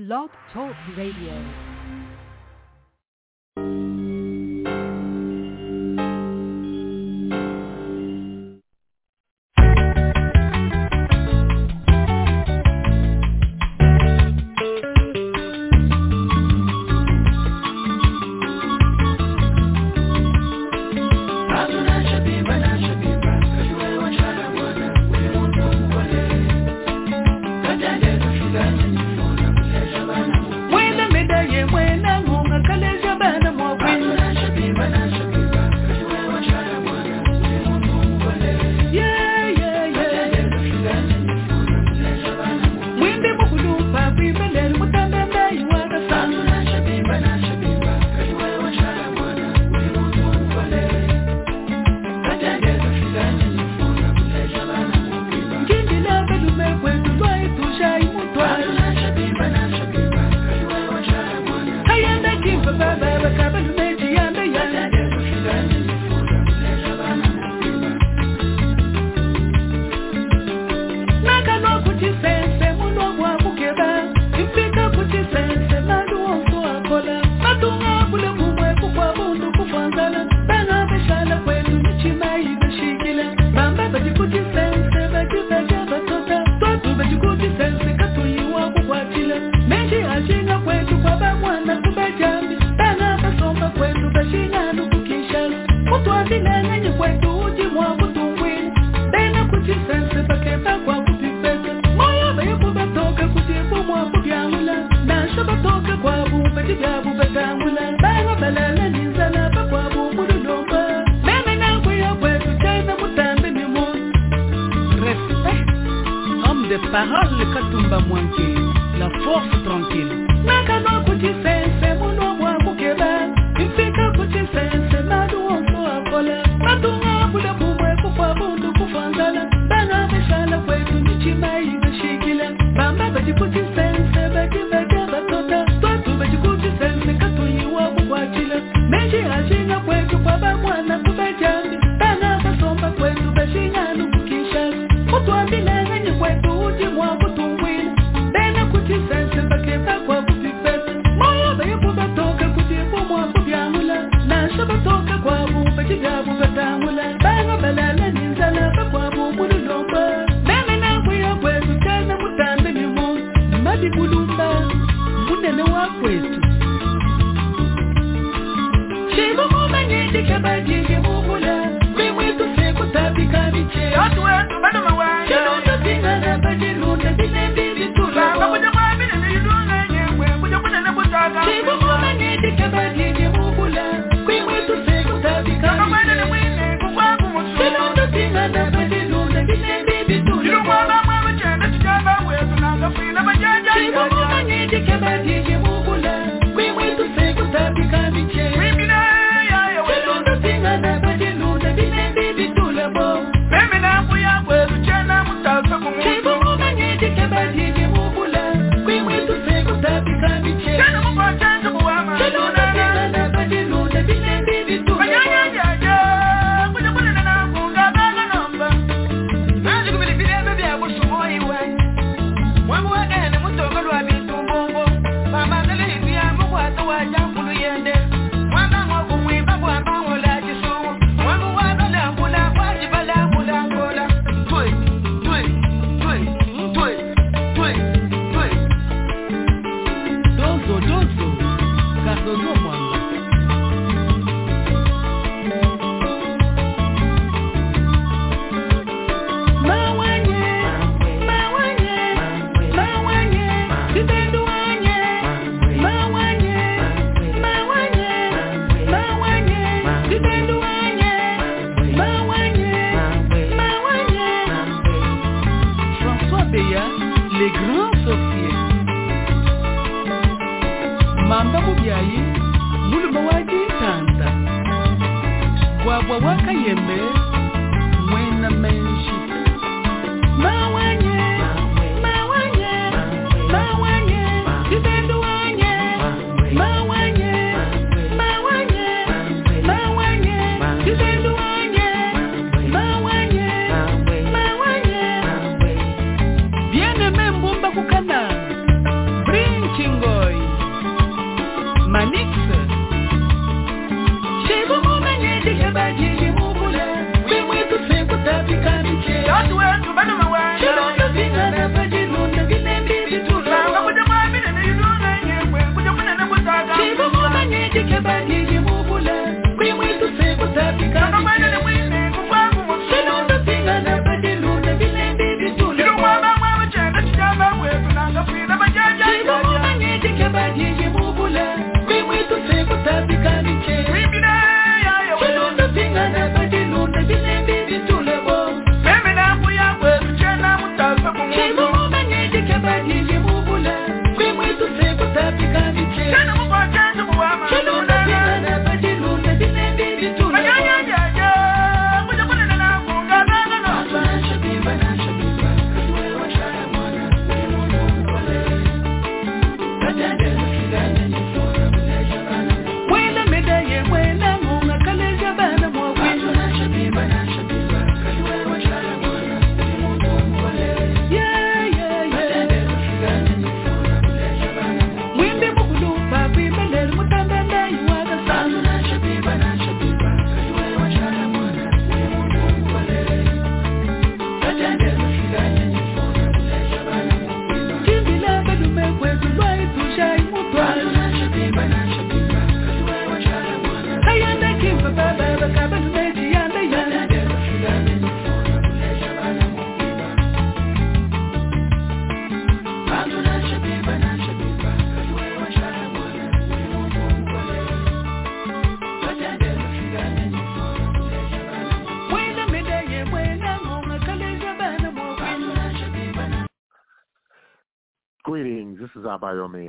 Blog Talk Radio.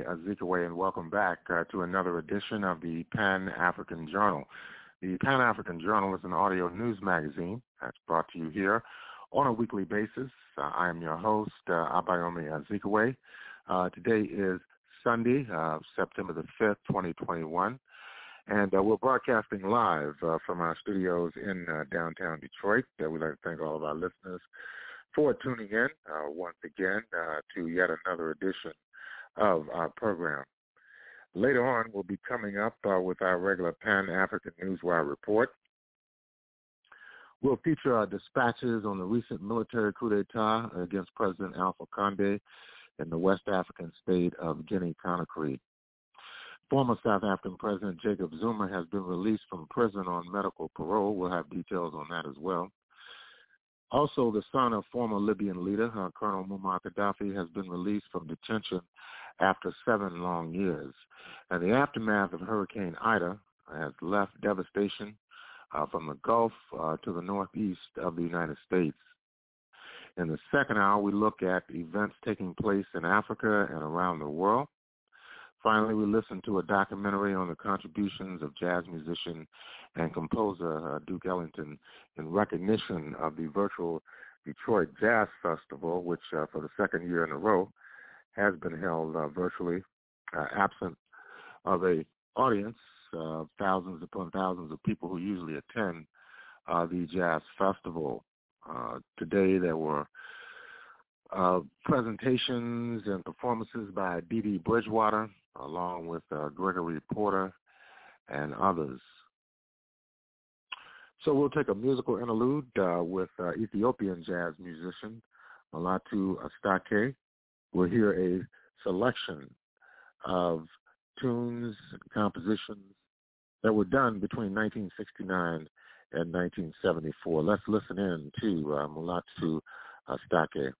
Azikiwe, and welcome back uh, to another edition of the Pan-African Journal. The Pan-African Journal is an audio news magazine that's brought to you here on a weekly basis. Uh, I am your host, uh, Abayomi Azikiwe. Uh, today is Sunday, uh, September the 5th, 2021, and uh, we're broadcasting live uh, from our studios in downtown Detroit. we'd like to thank all of our listeners for tuning in once again to yet another edition of our program. Later on, we'll be coming up uh, with our regular Pan-African Newswire report. We'll feature our dispatches on the recent military coup d'etat against President Alpha Conde in the West African state of Guinea-Conakry. Former South African President Jacob Zuma has been released from prison on medical parole. We'll have details on that as well. Also, the son of former Libyan leader, uh, Colonel Muammar Gaddafi, has been released from detention after seven long years. And the aftermath of Hurricane Ida has left devastation uh, from the Gulf uh, to the northeast of the United States. In the second hour, we look at events taking place in Africa and around the world. Finally, we listen to a documentary on the contributions of jazz musician and composer uh, Duke Ellington in recognition of the virtual Detroit Jazz Festival, which uh, for the second year in a row has been held uh, virtually, uh, absent of a audience, uh, thousands upon thousands of people who usually attend uh, the jazz festival. Uh, today there were uh, presentations and performances by Dee Bridgewater, along with Gregory Porter and others. So we'll take a musical interlude with Ethiopian jazz musician Mulatu Astatke We'll hear a selection of tunes and compositions that were done between 1969 and 1974. Let's listen in to uh, Mulatu Astatke.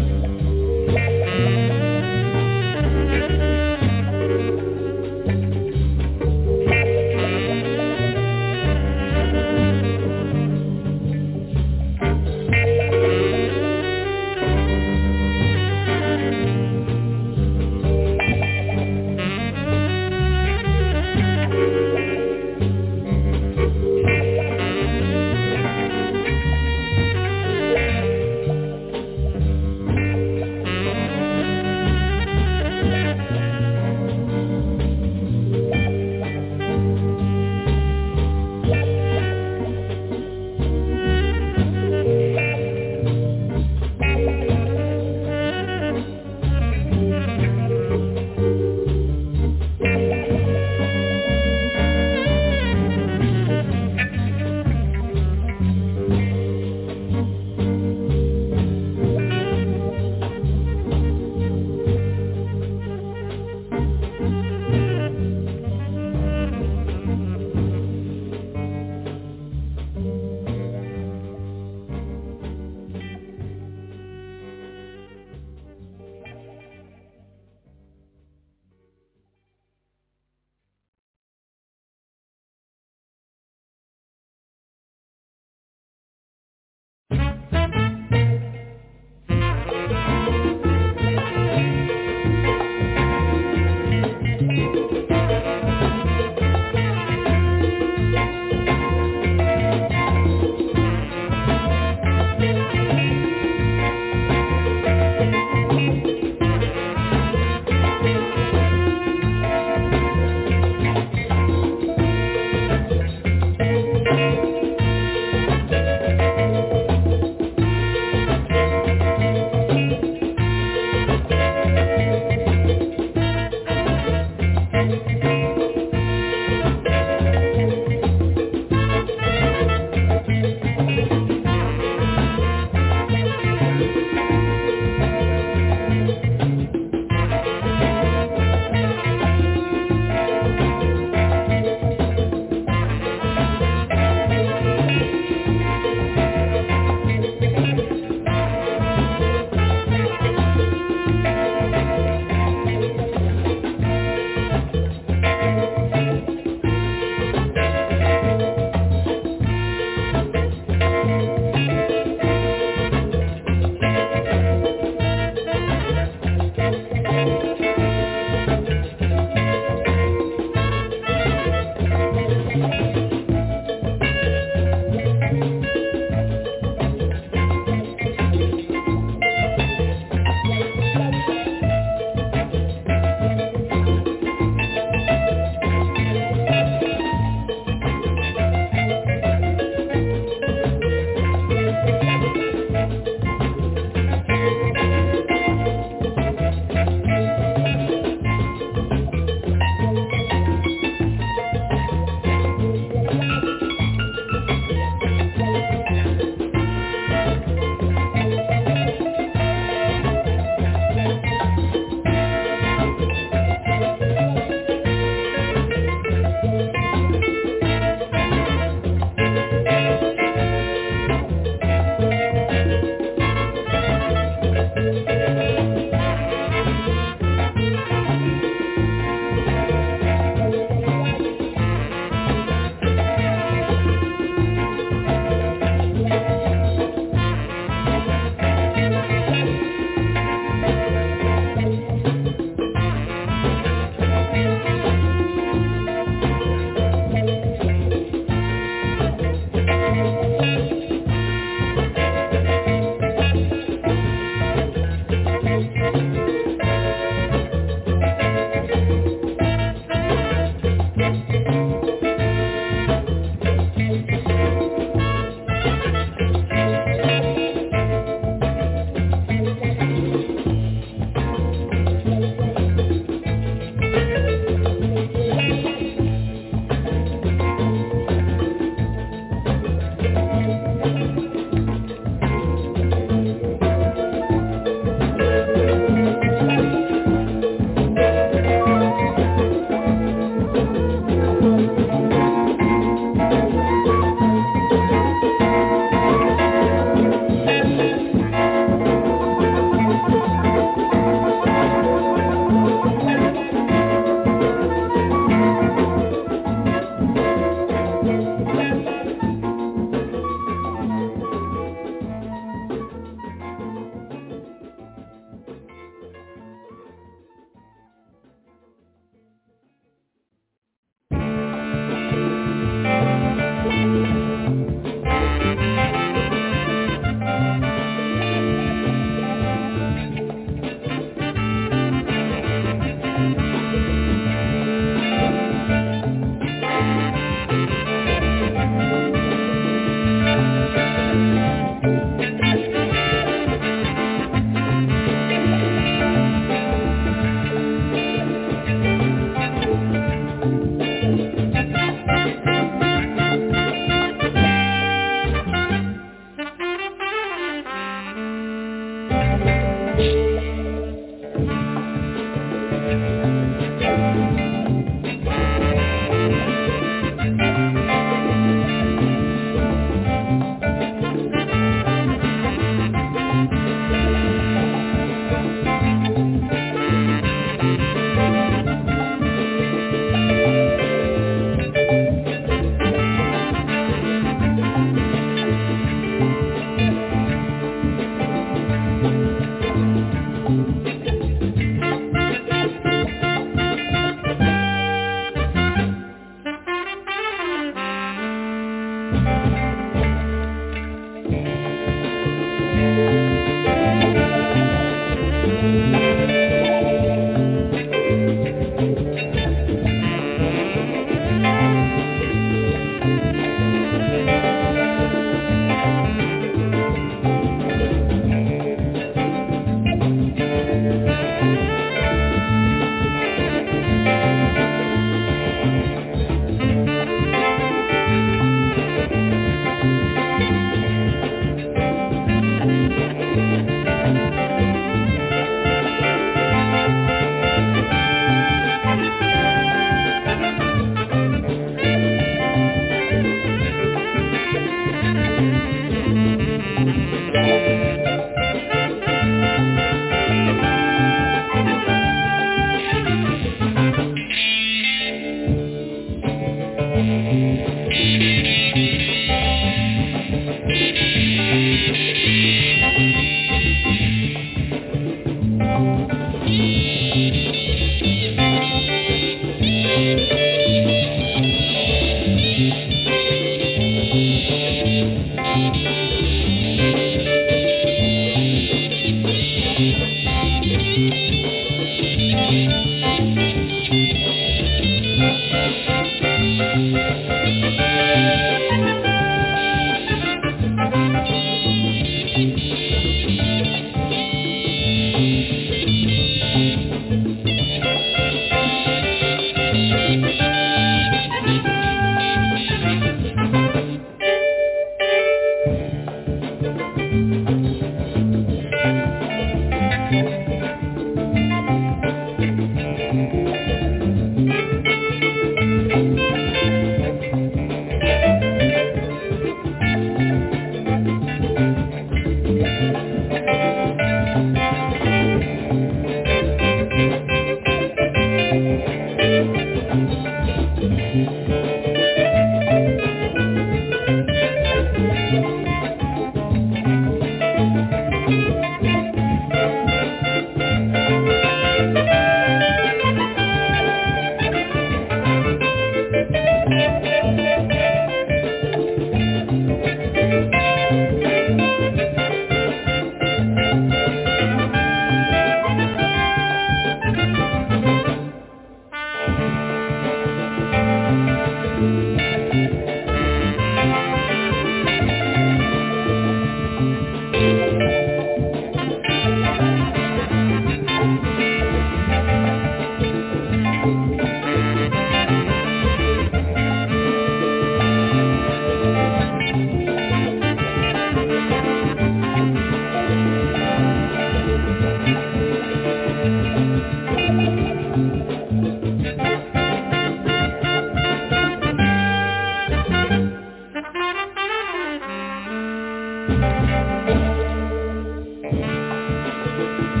Thank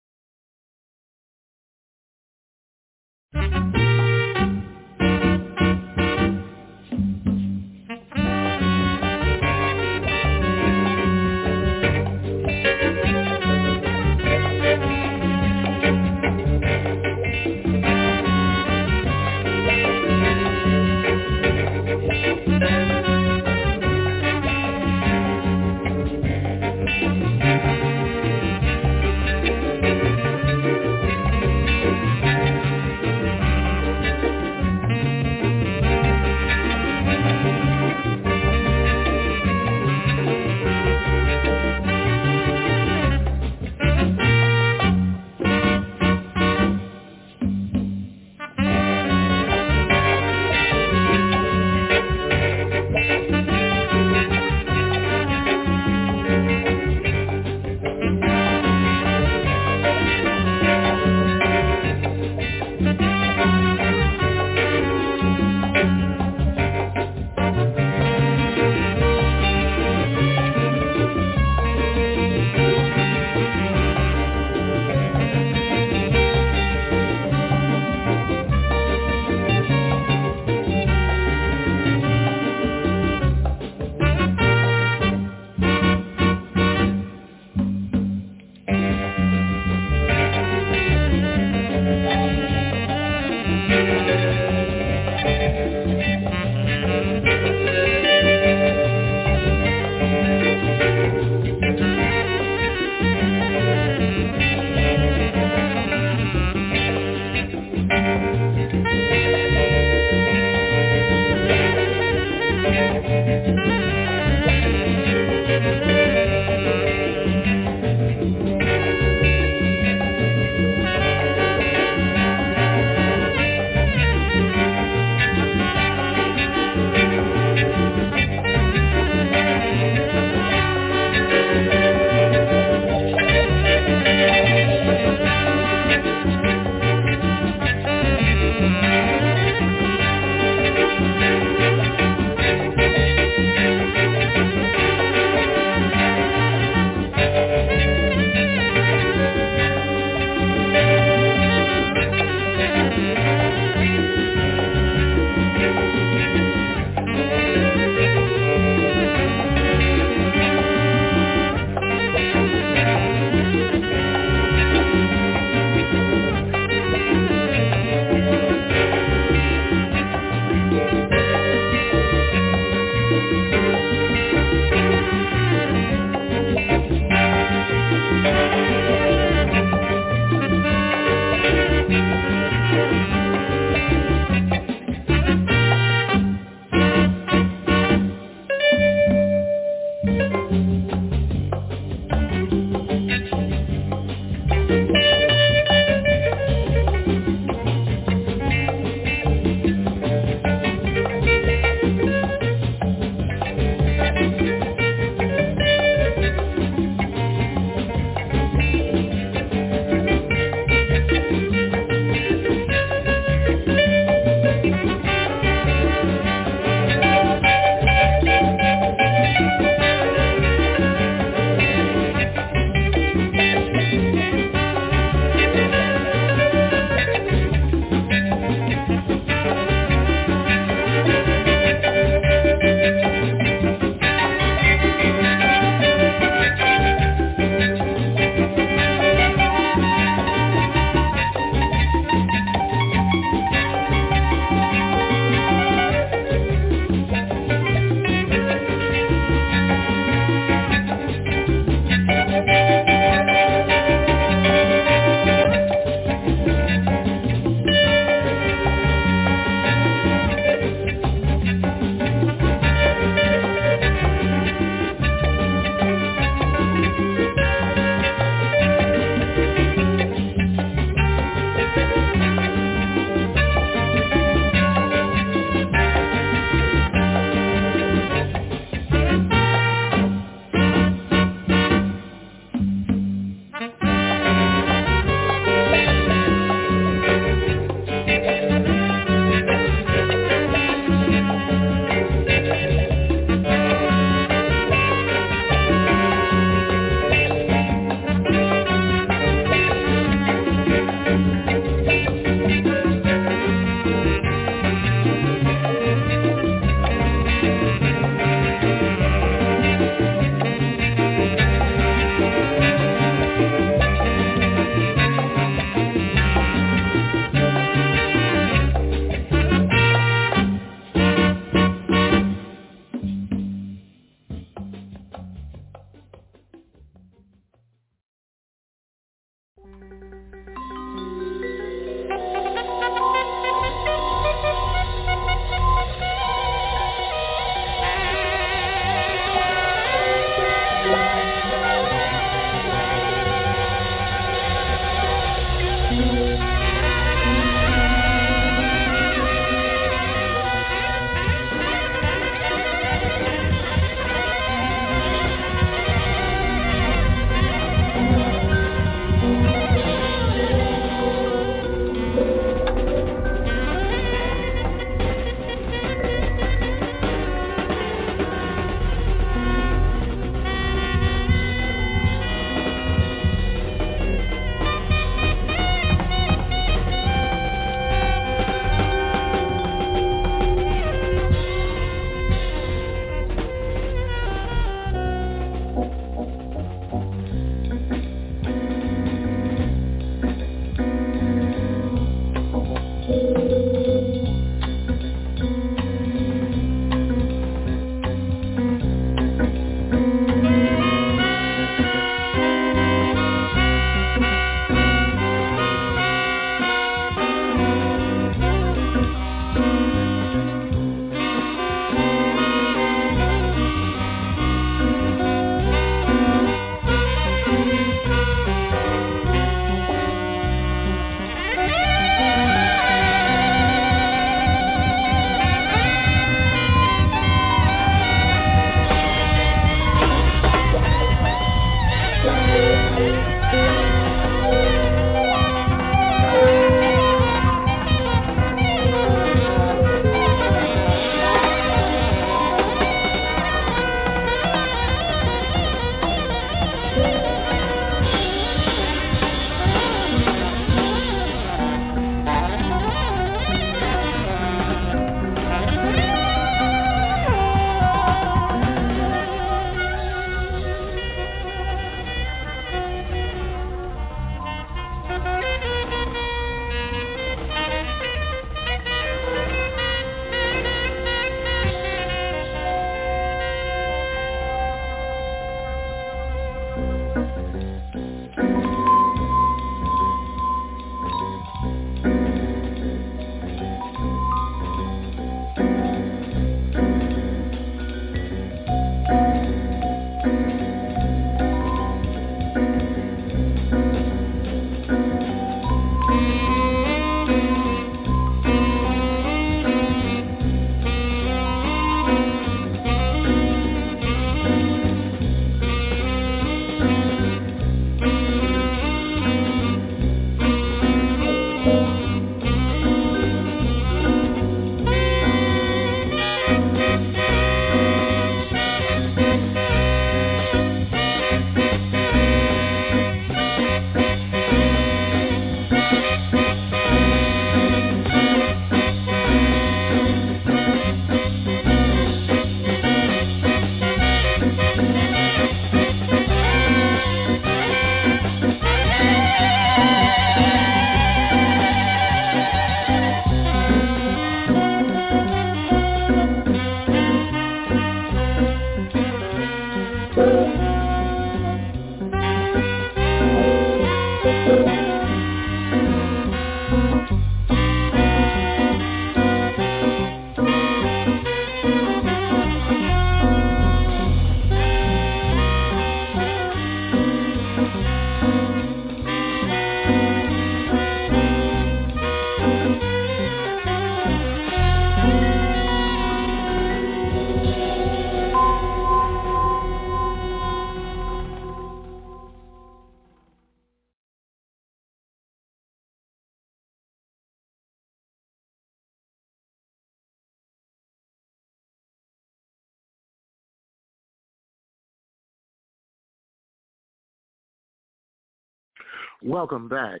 Welcome back.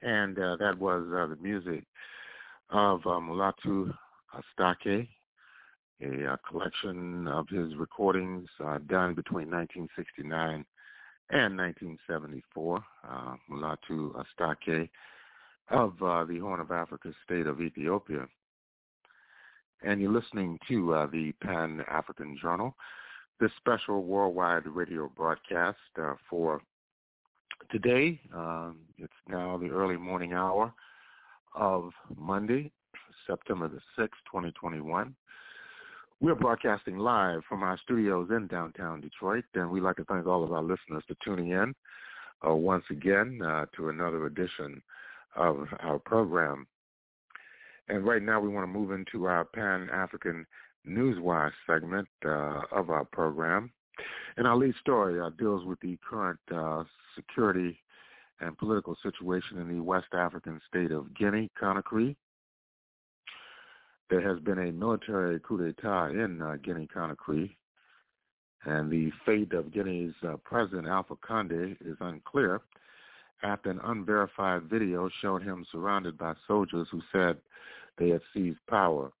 and uh, that was uh, the music of uh, Mulatu Astatke, a, a, collection of his recordings uh, done between 1969 and 1974. Uh, Mulatu Astatke of uh, the Horn of Africa state of Ethiopia. And you're listening to uh, the Pan-African Journal, this special worldwide radio broadcast uh, for today. Um, it's now the early morning hour of Monday, September the 6th, 2021. We're broadcasting live from our studios in downtown Detroit, and we'd like to thank all of our listeners for tuning in uh, once again uh, to another edition of our program. And right now we want to move into our Pan-African Newswire segment uh, of our program. And our lead story uh, deals with the current uh, security and political situation in the West African state of Guinea, Conakry. There has been a military coup d'etat in uh, Guinea, Conakry, and the fate of Guinea's uh, President Alpha Conde is unclear after an unverified video showed him surrounded by soldiers who said they had seized power.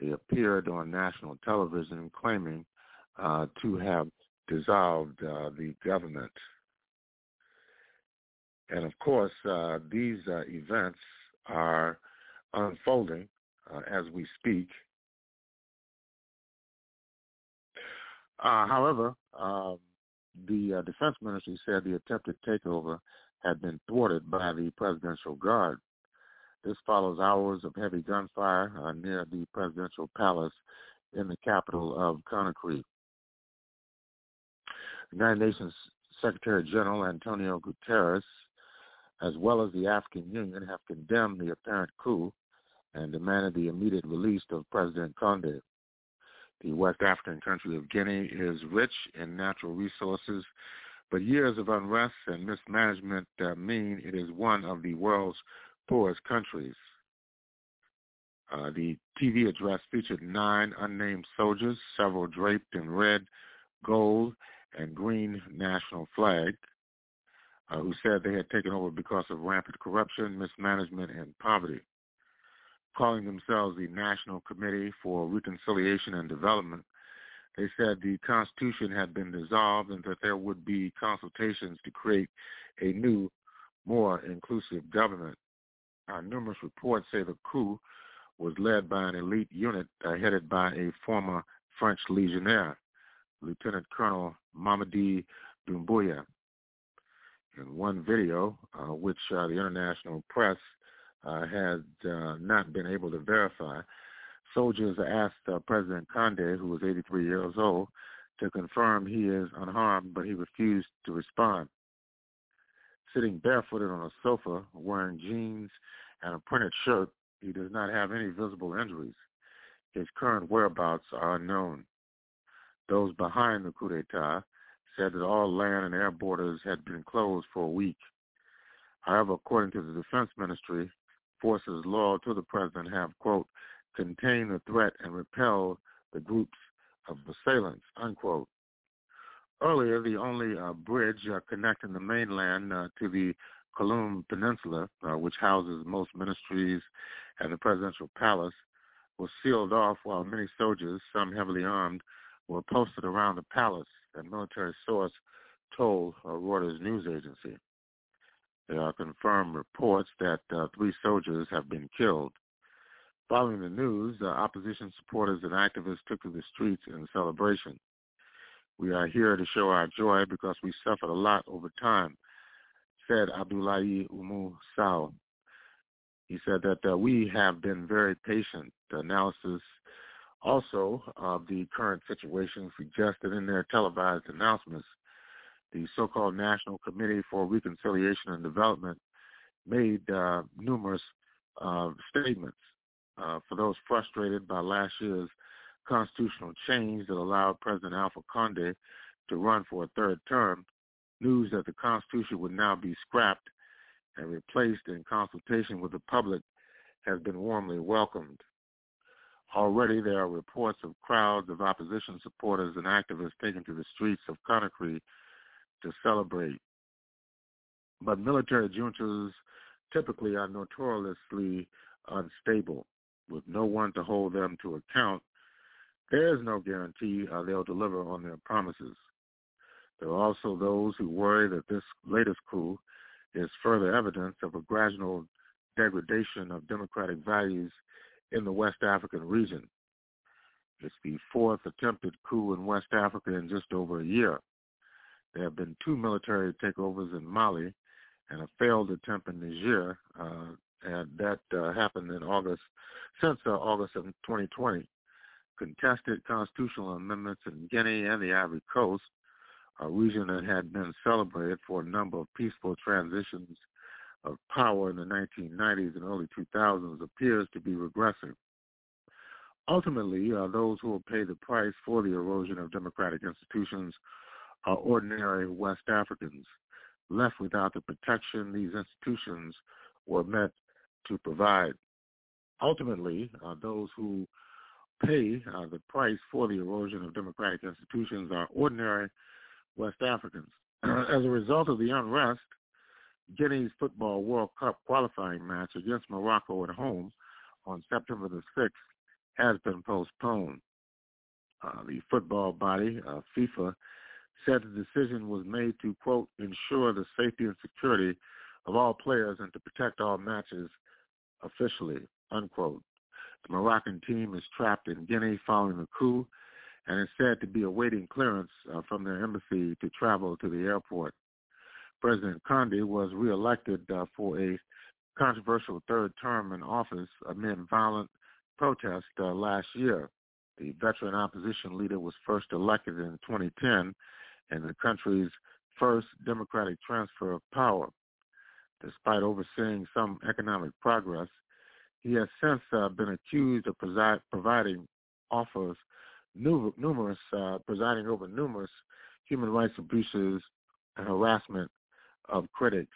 They appeared on national television claiming uh, to have dissolved uh, the government. And of course, uh, these uh, events are unfolding uh, as we speak. Uh, however, um, the uh, defense ministry said the attempted takeover had been thwarted by the presidential guard. This follows hours of heavy gunfire uh, near the presidential palace in the capital of Conakry. United Nations Secretary General Antonio Guterres, as well as the African Union, have condemned the apparent coup and demanded the immediate release of President Conde. The West African country of Guinea is rich in natural resources, but years of unrest and mismanagement uh, mean it is one of the world's poorest countries. Uh, the TV address featured nine unnamed soldiers, several draped in red, gold, and green national flag, uh, who said they had taken over because of rampant corruption, mismanagement, and poverty calling themselves the National Committee for Reconciliation and Development, they said the Constitution had been dissolved and that there would be consultations to create a new, more inclusive government. Uh, numerous reports say the coup was led by an elite unit uh, headed by a former French legionnaire, Lieutenant Colonel Mamadi Doumbouya. In one video, uh, which uh, the international press uh, had uh, not been able to verify. Soldiers asked uh, President Conde, who was 83 years old, to confirm he is unharmed, but he refused to respond. Sitting barefooted on a sofa, wearing jeans and a printed shirt, he does not have any visible injuries. His current whereabouts are unknown. Those behind the coup d'etat said that all land and air borders had been closed for a week. However, according to the defense ministry, forces loyal to the president have, quote, contained the threat and repelled the groups of assailants, unquote. Earlier, the only uh, bridge uh, connecting the mainland uh, to the Kaloum Peninsula, uh, which houses most ministries and the presidential palace, was sealed off while many soldiers, some heavily armed, were posted around the palace, a military source told uh, Reuters news agency. There are confirmed reports that uh, three soldiers have been killed. Following the news, uh, opposition supporters and activists took to the streets in celebration. We are here to show our joy because we suffered a lot over time, said Abdoulaye Umu Sow. He said that uh, we have been very patient. The analysis also of the current situation suggested in their televised announcements the so-called National Committee for Reconciliation and Development made uh, numerous uh, statements uh, for those frustrated by last year's constitutional change that allowed President Alpha Conde to run for a third term. News that the Constitution would now be scrapped and replaced in consultation with the public has been warmly welcomed. Already there are reports of crowds of opposition supporters and activists taking to the streets of Conakry to celebrate. But military juntas typically are notoriously unstable. With no one to hold them to account, there is no guarantee uh, they'll deliver on their promises. There are also those who worry that this latest coup is further evidence of a gradual degradation of democratic values in the West African region. It's the fourth attempted coup in West Africa in just over a year. There have been two military takeovers in Mali and a failed attempt in Niger, uh, and that uh, happened in August, since uh, August of 2020. Contested constitutional amendments in Guinea and the Ivory Coast, a region that had been celebrated for a number of peaceful transitions of power in the 1990s and early 2000s, appears to be regressing. Ultimately, uh, those who will pay the price for the erosion of democratic institutions are ordinary West Africans, left without the protection these institutions were meant to provide. Ultimately, uh, those who pay uh, the price for the erosion of democratic institutions are ordinary West Africans. As a result of the unrest, Guinea's Football World Cup qualifying match against Morocco at home on September the 6th has been postponed. Uh, the football body, uh, FIFA, said the decision was made to, quote, ensure the safety and security of all players and to protect all matches officially, unquote. The Moroccan team is trapped in Guinea following the coup and is said to be awaiting clearance uh, from their embassy to travel to the airport. President Condé was reelected uh, for a controversial third term in office amid violent protest uh, last year. The veteran opposition leader was first elected in 2010 in the country's first democratic transfer of power. Despite overseeing some economic progress, he has since uh, been accused of presi- providing offers numerous, uh, presiding over numerous human rights abuses and harassment of critics.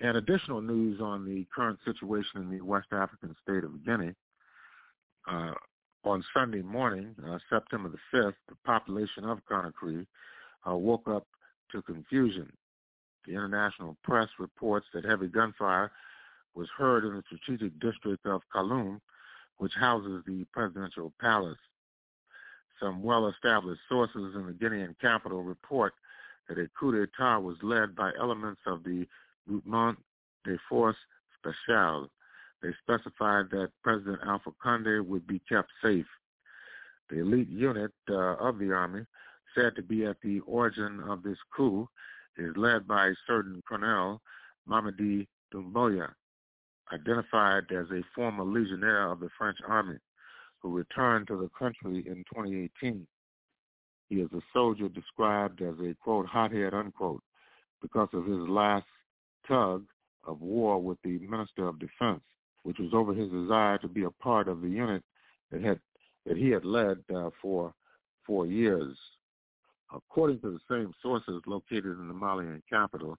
And additional news on the current situation in the West African state of Guinea. Uh, on Sunday morning, uh, September the 5th, the population of Conakry uh, woke up to confusion. The international press reports that heavy gunfire was heard in the strategic district of Kaloum, which houses the presidential palace. Some well-established sources in the Guinean capital report that a coup d'etat was led by elements of the Mouvement de Force Spéciale. They specified that President Alpha Conde would be kept safe. The elite unit uh, of the army, said to be at the origin of this coup, is led by certain Colonel Mamadi Doumbouya, identified as a former legionnaire of the French army who returned to the country in 2018. He is a soldier described as a, quote, hothead, unquote, because of his last tug of war with the Minister of Defense, which was over his desire to be a part of the unit that had that he had led uh, for four years. According to the same sources located in the Malian capital,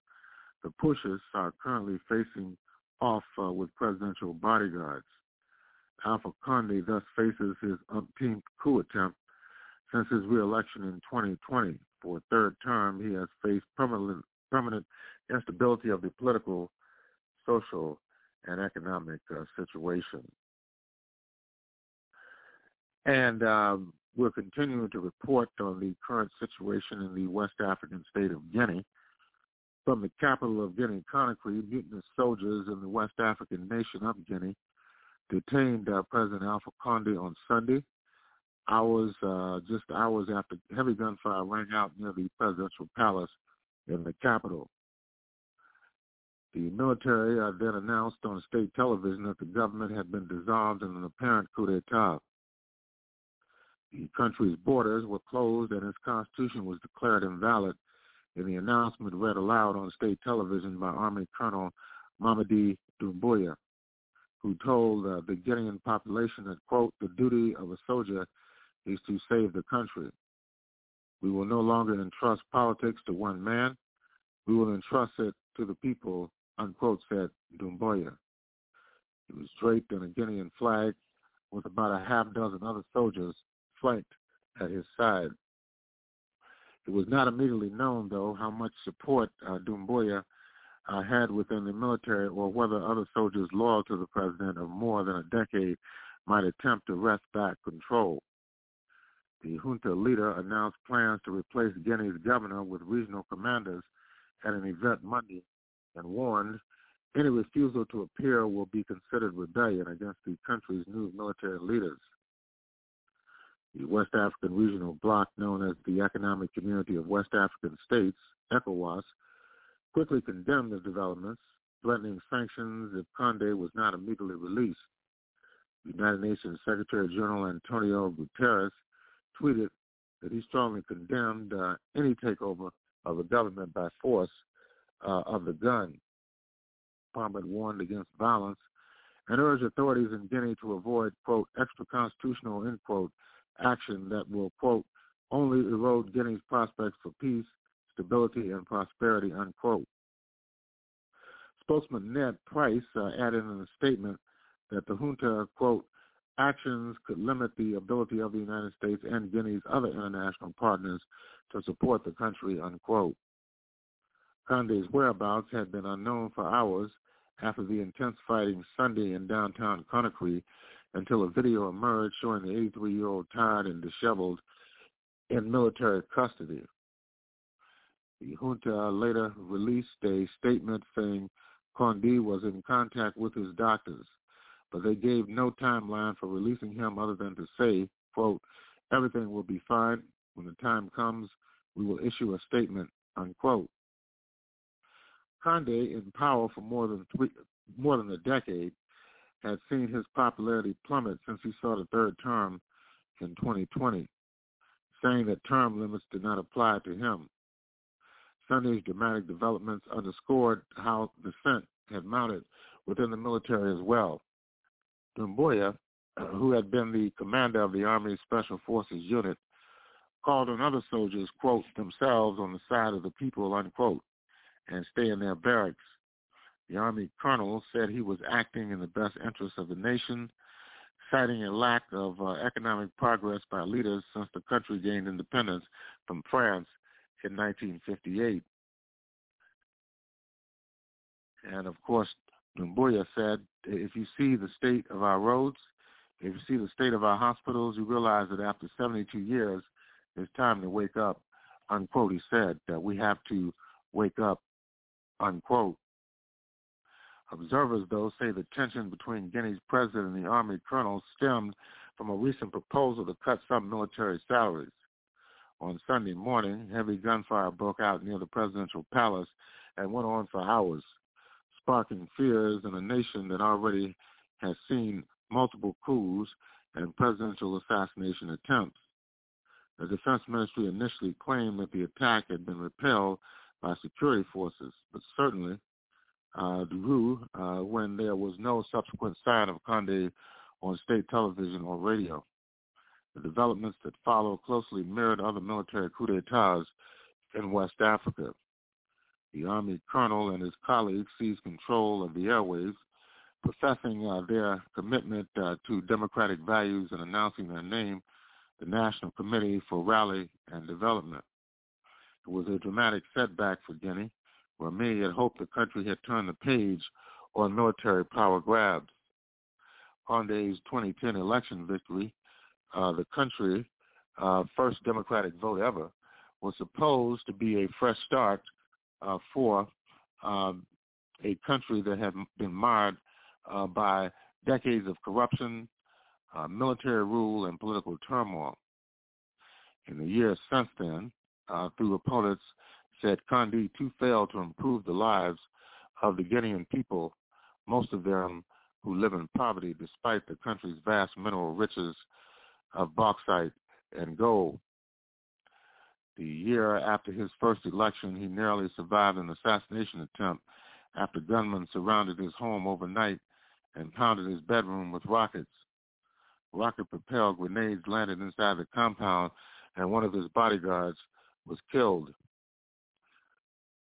the pushers are currently facing off uh, with presidential bodyguards. Alpha Conde thus faces his umpteenth coup attempt since his reelection in 2020. For a third term, he has faced permanent, permanent instability of the political, social, and economic uh, situation. And um, we're continuing to report on the current situation in the West African state of Guinea. From the capital of Guinea, Conakry, mutinous soldiers in the West African nation of Guinea detained uh, President Alpha Conde on Sunday, hours uh, just hours after heavy gunfire rang out near the presidential palace in the capital. The military then announced on state television that the government had been dissolved in an apparent coup d'etat. The country's borders were closed and its constitution was declared invalid in the announcement read aloud on state television by Army Colonel Mamadi Doumbouya, who told uh, the Guinean population that, quote, the duty of a soldier is to save the country. We will no longer entrust politics to one man. We will entrust it to the people, unquote, said Doumbouya. He was draped in a Guinean flag with about a half dozen other soldiers flanked at his side. It was not immediately known, though, how much support uh, Doumbouya uh, had within the military or whether other soldiers loyal to the president of more than a decade might attempt to wrest back control. The junta leader announced plans to replace Guinea's governor with regional commanders at an event Monday and warned any refusal to appear will be considered rebellion against the country's new military leaders. The West African Regional Bloc, known as the Economic Community of West African States, ECOWAS, quickly condemned the developments, threatening sanctions if Conde was not immediately released. United Nations Secretary General Antonio Guterres tweeted that he strongly condemned uh, any takeover of the government by force uh, of the gun. Parliament warned against violence and urged authorities in Guinea to avoid, quote, extra-constitutional, end quote, action that will, quote, only erode Guinea's prospects for peace, stability, and prosperity, unquote. Spokesman Ned Price uh, added in a statement that the junta, quote, actions could limit the ability of the United States and Guinea's other international partners to support the country, unquote. Conde's whereabouts had been unknown for hours after the intense fighting Sunday in downtown Conakry until a video emerged showing the 83-year-old tired and disheveled in military custody. The junta later released a statement saying Conde was in contact with his doctors, but they gave no timeline for releasing him other than to say, quote, everything will be fine. When the time comes, we will issue a statement, unquote. Conde, in power for more than three, more than a decade, had seen his popularity plummet since he saw the third term in 2020, saying that term limits did not apply to him. Sunday's dramatic developments underscored how dissent had mounted within the military as well. Doumbouya, who had been the commander of the Army Special Forces unit, called on other soldiers, quote, themselves on the side of the people, unquote, and stay in their barracks the Army colonel said he was acting in the best interest of the nation, citing a lack of uh, economic progress by leaders since the country gained independence from France in 1958. And of course, Doumbouya said, if you see the state of our roads, if you see the state of our hospitals, you realize that after 72 years, it's time to wake up, unquote, he said, that we have to wake up, unquote. Observers, though, say the tension between Guinea's president and the Army colonel stemmed from a recent proposal to cut some military salaries. On Sunday morning, heavy gunfire broke out near the presidential palace and went on for hours, sparking fears in a nation that already has seen multiple coups and presidential assassination attempts. The Defense Ministry initially claimed that the attack had been repelled by security forces, but certainly uh, Duru uh, when there was no subsequent sign of Conde on state television or radio. The developments that followed closely mirrored other military coup d'etats in West Africa. The Army colonel and his colleagues seized control of the airwaves, professing uh, their commitment uh, to democratic values and announcing their name, the National Committee for Rally and Development. It was a dramatic setback for Guinea, where many had hoped the country had turned the page on military power grabs. Conde's 2010 election victory, uh, the country's uh, first Democratic vote ever, was supposed to be a fresh start uh, for um, a country that had been marred uh, by decades of corruption, uh, military rule, and political turmoil. In the years since then, uh, through opponents said Conde too failed to improve the lives of the Guinean people, most of them who live in poverty despite the country's vast mineral riches of bauxite and gold. The year after his first election, he narrowly survived an assassination attempt after gunmen surrounded his home overnight and pounded his bedroom with rockets. Rocket-propelled grenades landed inside the compound, and one of his bodyguards was killed.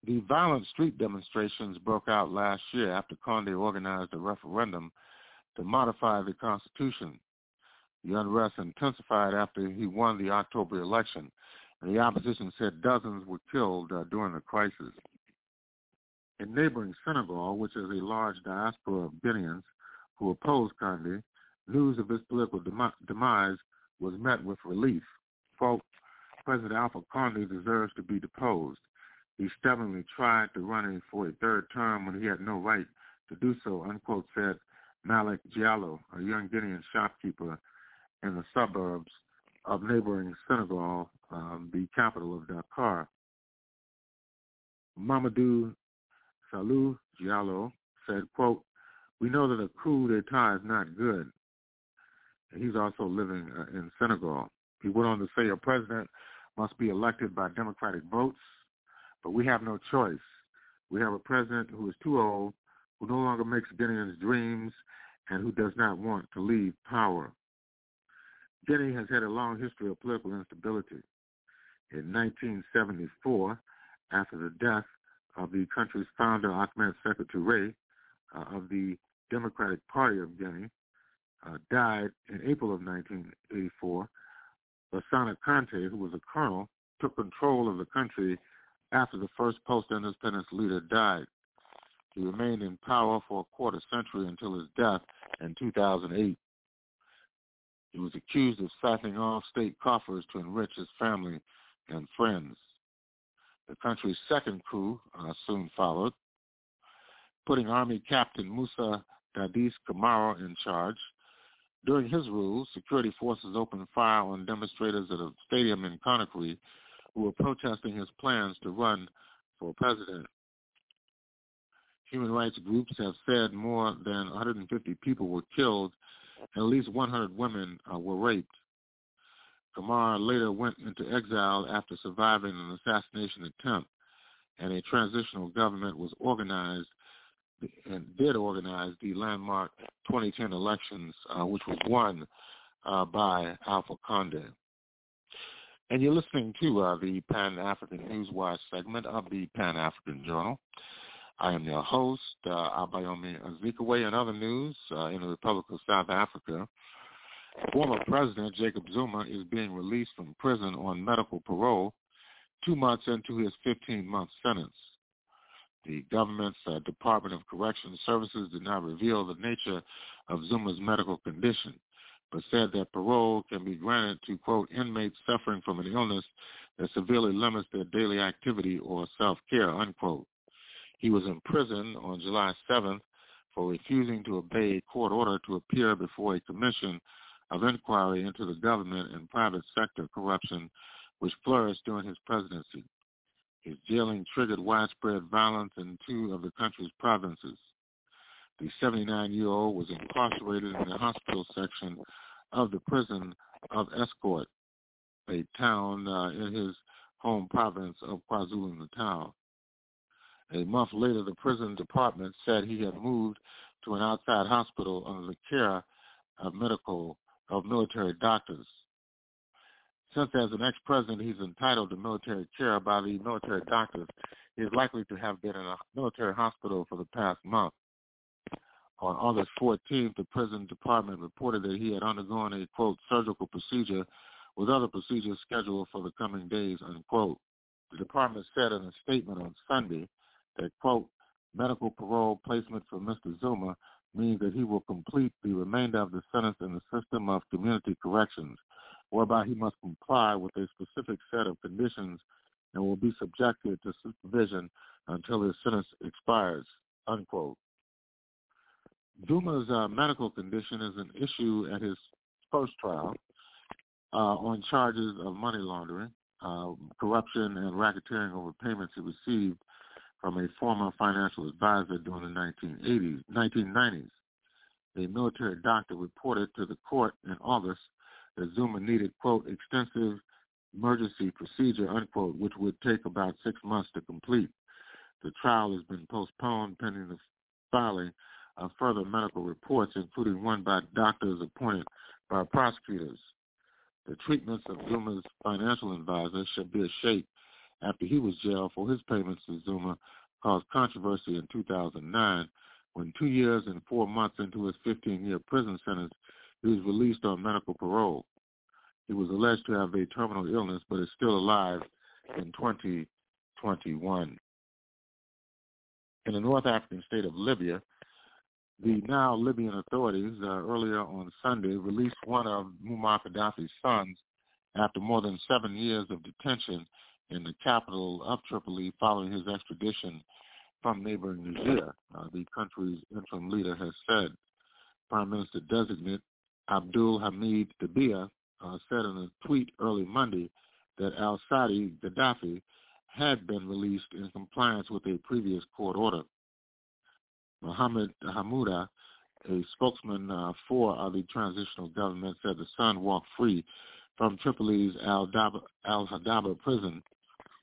The violent street demonstrations broke out last year after Conde organized a referendum to modify the Constitution. The unrest intensified after he won the October election, the opposition said dozens were killed uh, during the crisis. In neighboring Senegal, which is a large diaspora of Guineans who oppose Conde, news of his political demise was met with relief. Quote, President Alpha Conde deserves to be deposed. He stubbornly tried to run for a third term when he had no right to do so, unquote, said Malik Diallo, a young Guinean shopkeeper in the suburbs of neighboring Senegal, um, the capital of Dakar. Mamadou Salou Diallo said, quote, we know that a coup d'etat is not good. He's also living uh, in Senegal. He went on to say a president must be elected by democratic votes, but we have no choice. We have a president who is too old, who no longer makes Guineans dreams, and who does not want to leave power. Guinea has had a long history of political instability. In 1974, after the death of the country's founder, Ahmed Sékou Touré, uh, of the Democratic Party of Guinea, uh, died in April of 1984, Lansana Conté, who was a colonel, took control of the country after the first post-independence leader died. He remained in power for a quarter century until his death in 2008. He was accused of siphoning off state coffers to enrich his family and friends. The country's second coup uh, soon followed, putting Army Captain Moussa Dadis Camara in charge. During his rule, security forces opened fire on demonstrators at a stadium in Conakry who were protesting his plans to run for president. Human rights groups have said more than 150 people were killed at least 100 women uh, were raped. Camara later went into exile after surviving an assassination attempt, and a transitional government was organized and did organize the landmark 2010 elections, uh, which was won uh, by Alpha Conde. And you're listening to uh, the Pan-African Newswire segment of the Pan-African Journal. I am your host, uh, Abayomi Azikiwe, and other news uh, in the Republic of South Africa. Former President Jacob Zuma is being released from prison on medical parole two months into his 15-month sentence. The government's uh, Department of Corrections Services did not reveal the nature of Zuma's medical condition, but said that parole can be granted to, quote, inmates suffering from an illness that severely limits their daily activity or self-care, unquote. He was imprisoned on July 7th for refusing to obey a court order to appear before a commission of inquiry into the government and private sector corruption which flourished during his presidency. His jailing triggered widespread violence in two of the country's provinces. The 79-year-old was incarcerated in the hospital section of the prison of Estcourt, a town uh, in his home province of KwaZulu-Natal. A month later, the prison department said he had moved to an outside hospital under the care of medical of military doctors. Since as an ex-president he's entitled to military care by the military doctors, he is likely to have been in a military hospital for the past month. On August 14th, the prison department reported that he had undergone a, quote, surgical procedure with other procedures scheduled for the coming days, unquote. The department said in a statement on Sunday that, quote, medical parole placement for Mr. Zuma means that he will complete the remainder of the sentence in the system of community corrections, whereby he must comply with a specific set of conditions and will be subjected to supervision until his sentence expires, unquote. Zuma's uh, medical condition is an issue at his first trial uh, on charges of money laundering, uh, corruption, and racketeering over payments he received from a former financial advisor during the 1980s, 1990s. A military doctor reported to the court in August that Zuma needed, quote, extensive emergency procedure, unquote, which would take about six months to complete. The trial has been postponed pending the filing of further medical reports, including one by doctors appointed by prosecutors. The treatments of Zuma's financial advisor should be a shake after he was jailed for his payments to Zuma caused controversy in 2009 when two years and four months into his 15-year prison sentence, he was released on medical parole. He was alleged to have a terminal illness but is still alive in 2021. In the North African state of Libya, the now Libyan authorities uh, earlier on Sunday released one of Muammar Gaddafi's sons after more than seven years of detention in the capital of Tripoli following his extradition from neighboring Niger, uh, the country's interim leader has said. Prime Minister designate Abdul Hamid Dbeibah uh, said in a tweet early Monday that al-Saadi Gaddafi had been released in compliance with a previous court order. Mohammed Hamouda, a spokesman uh, for uh, the transitional government, said the son walked free from Tripoli's al-Hadaba prison,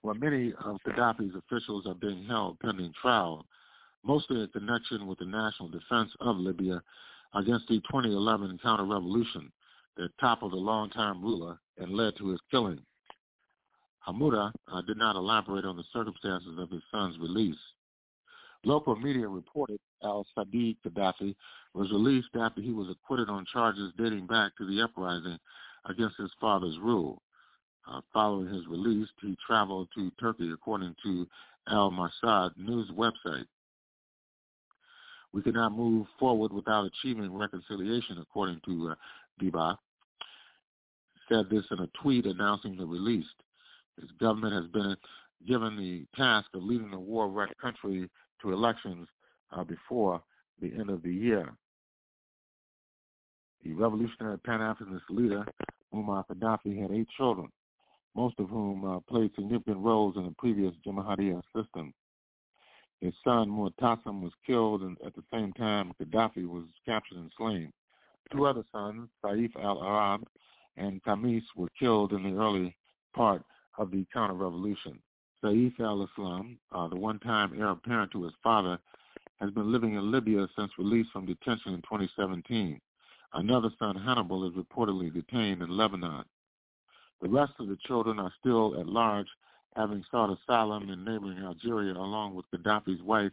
where many of Gaddafi's officials are being held pending trial, mostly in connection with the national defense of Libya against the 2011 counter-revolution that toppled the longtime ruler and led to his killing. Hamouda uh, did not elaborate on the circumstances of his son's release. Local media reported al-Sadiq Gaddafi was released after he was acquitted on charges dating back to the uprising against his father's rule. Uh, following his release, he traveled to Turkey, according to Al Marsad news website. We cannot move forward without achieving reconciliation, according to uh, Dbeibah. Said this in a tweet announcing the release. His government has been given the task of leading the war-wrecked country to elections uh, before the end of the year. The revolutionary Pan-Africanist leader, Muammar Gaddafi, had eight children, most of whom uh, played significant roles in the previous Jamahiriya system. His son, Mu'tasim, was killed, and at the same time, Gaddafi was captured and slain. Two other sons, Saif al-Arab and Khamis, were killed in the early part of the counter-revolution. Saif al-Islam, uh, the one-time heir apparent to his father, has been living in Libya since release from detention in 2017. Another son, Hannibal, is reportedly detained in Lebanon. The rest of the children are still at large, having sought asylum in neighboring Algeria along with Gaddafi's wife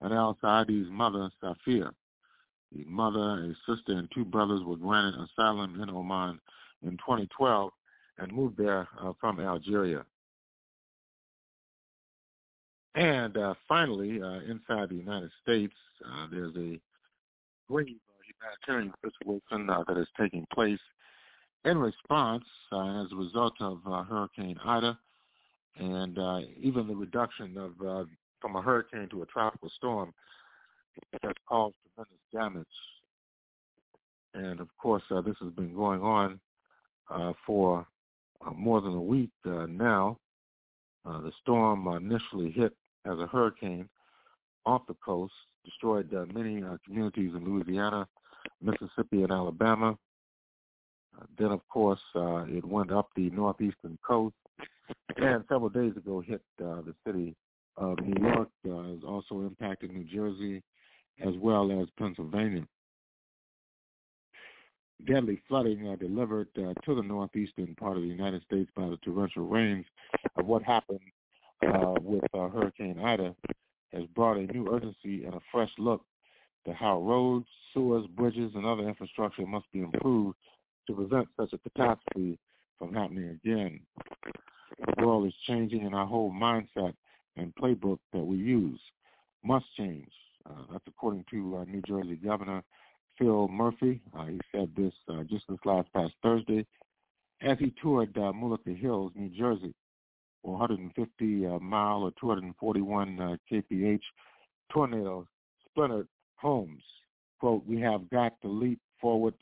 and al-Saadi's mother, Safia. The mother, a sister, and two brothers were granted asylum in Oman in 2012 and moved there uh, from Algeria. And uh, finally, uh, inside the United States, uh, there's a grave humanitarian situation uh, that is taking place in response uh, as a result of uh, Hurricane Ida and even the reduction of from a hurricane to a tropical storm has caused tremendous damage. And of course, this has been going on for more than a week now. the storm initially hit as a hurricane off the coast, destroyed uh, many uh, communities in Louisiana, Mississippi, and Alabama. Uh, then, of course, uh, it went up the northeastern coast, and several days ago hit uh, the city of New York. Uh, also impacted New Jersey as well as Pennsylvania. Deadly flooding uh, delivered uh, to the northeastern part of the United States by the torrential rains of what happened uh, with uh, Hurricane Ida has brought a new urgency and a fresh look to how roads, sewers, bridges, and other infrastructure must be improved to prevent such a catastrophe from happening again. The world is changing and our whole mindset and playbook that we use must change. Uh, that's according to uh, New Jersey Governor Phil Murphy. Uh, he said this uh, just this last past Thursday as he toured uh, Mullica Hills, New Jersey, 150 uh, mile or 241 uh, kph tornado splintered homes. Quote, we have got to leap forward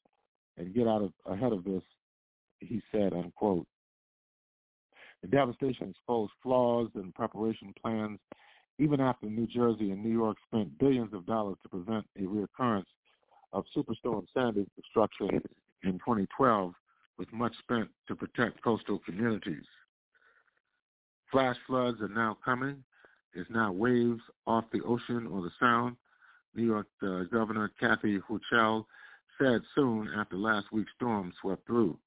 and get out of ahead of this, he said, unquote. The devastation exposed flaws in preparation plans even after New Jersey and New York spent billions of dollars to prevent a reoccurrence of Superstorm Sandy destruction in 2012, with much spent to protect coastal communities. Flash floods are now coming. There's now waves off the ocean or the sound. New York uh, Governor Kathy Hochul said soon after last week's storm swept through.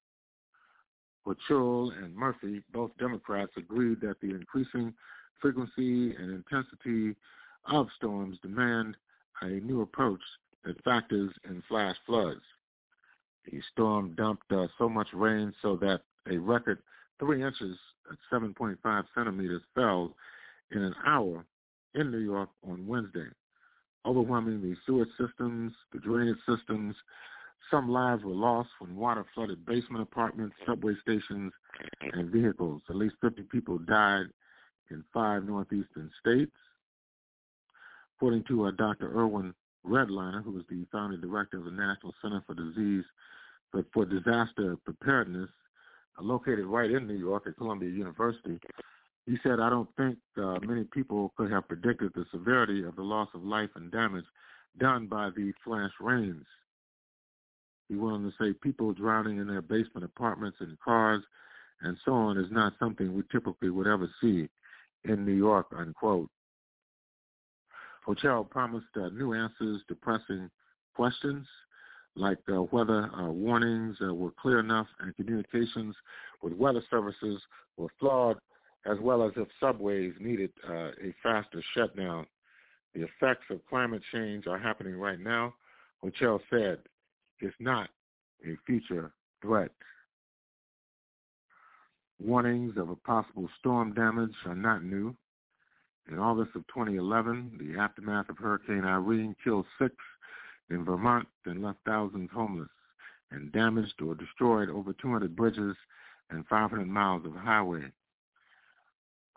Hochul and Murphy, both Democrats, agreed that the increasing frequency and intensity of storms demand a new approach that factors in flash floods. The storm dumped uh, so much rain so that a record three inches at 7.5 centimeters fell in an hour in New York on Wednesday, overwhelming the sewage systems, the drainage systems. Some lives were lost when water flooded basement apartments, subway stations, and vehicles. At least 50 people died in five northeastern states. According to uh, Dr. Irwin Redlener, who is the founding director of the National Center for Disease for Disaster Preparedness, uh, located right in New York at Columbia University, he said, I don't think uh, many people could have predicted the severity of the loss of life and damage done by the flash rains. He went on to say people drowning in their basement apartments and cars and so on is not something we typically would ever see in New York, unquote. Hochul promised uh, new answers to pressing questions like uh, whether uh, warnings uh, were clear enough and communications with weather services were flawed, as well as if subways needed uh, a faster shutdown. The effects of climate change are happening right now. Hochul said it's not a future threat. Warnings of a possible storm damage are not new. In August of 2011, the aftermath of Hurricane Irene killed six in Vermont and left thousands homeless and damaged or destroyed over 200 bridges and 500 miles of highway.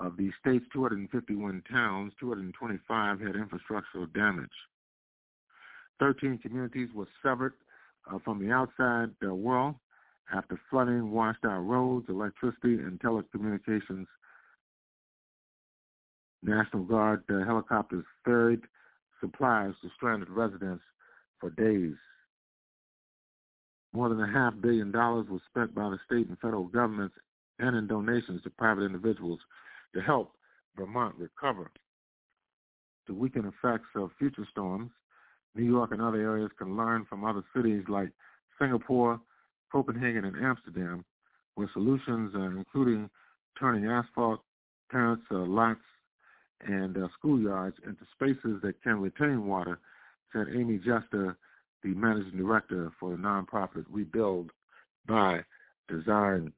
Of the state's 251 towns, 225 had infrastructural damage. 13 communities were severed uh, from the outside uh, world after flooding washed out roads, electricity, and telecommunications. National Guard uh, helicopters ferried supplies to stranded residents for days. More than a half billion dollars was spent by the state and federal governments and in donations to private individuals to help Vermont recover. To weaken effects of future storms, New York and other areas can learn from other cities like Singapore, Copenhagen, and Amsterdam, where solutions are including turning asphalt, parents' uh, lots, and uh, schoolyards into spaces that can retain water, said Amy Jester, the managing director for the nonprofit Rebuild by Design.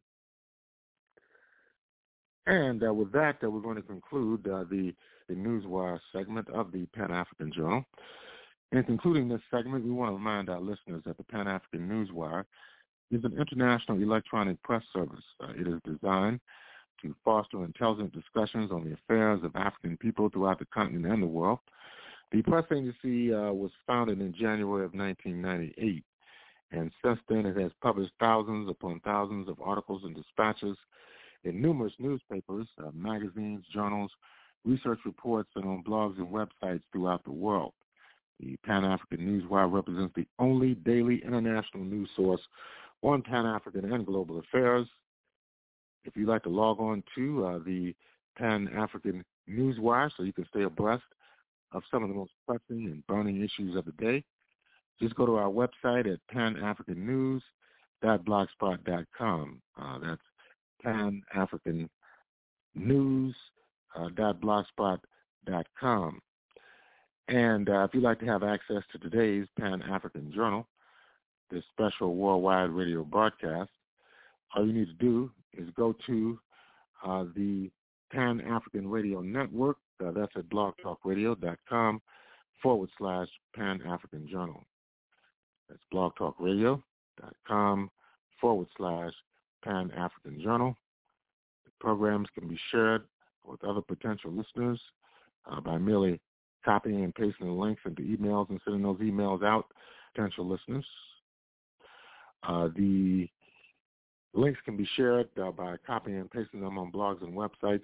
And uh, with that, uh, we're going to conclude uh, the, the Newswire segment of the Pan-African Journal. In concluding this segment, we want to remind our listeners that the Pan-African Newswire is an international electronic press service. Uh, it is designed to foster intelligent discussions on the affairs of African people throughout the continent and the world. The press agency uh, was founded in January of 1998, and since then it has published thousands upon thousands of articles and dispatches in numerous newspapers, uh, magazines, journals, research reports, and on blogs and websites throughout the world. The Pan-African Newswire represents the only daily international news source on Pan-African and global affairs. If you'd like to log on to uh, the Pan-African Newswire so you can stay abreast of some of the most pressing and burning issues of the day, just go to our website at panafricannews.blogspot.com. Uh, that's panafricannews.blogspot.com. And uh, if you'd like to have access to today's Pan-African Journal, this special worldwide radio broadcast, all you need to do is go to uh, the Pan-African Radio Network. Uh, that's at blogtalkradio.com forward slash Pan-African Journal. That's blogtalkradio.com forward slash Pan-African Journal. The programs can be shared with other potential listeners uh, by merely copying and pasting the links into emails and sending those emails out to potential listeners. Uh, the links can be shared uh, by copying and pasting them on blogs and websites.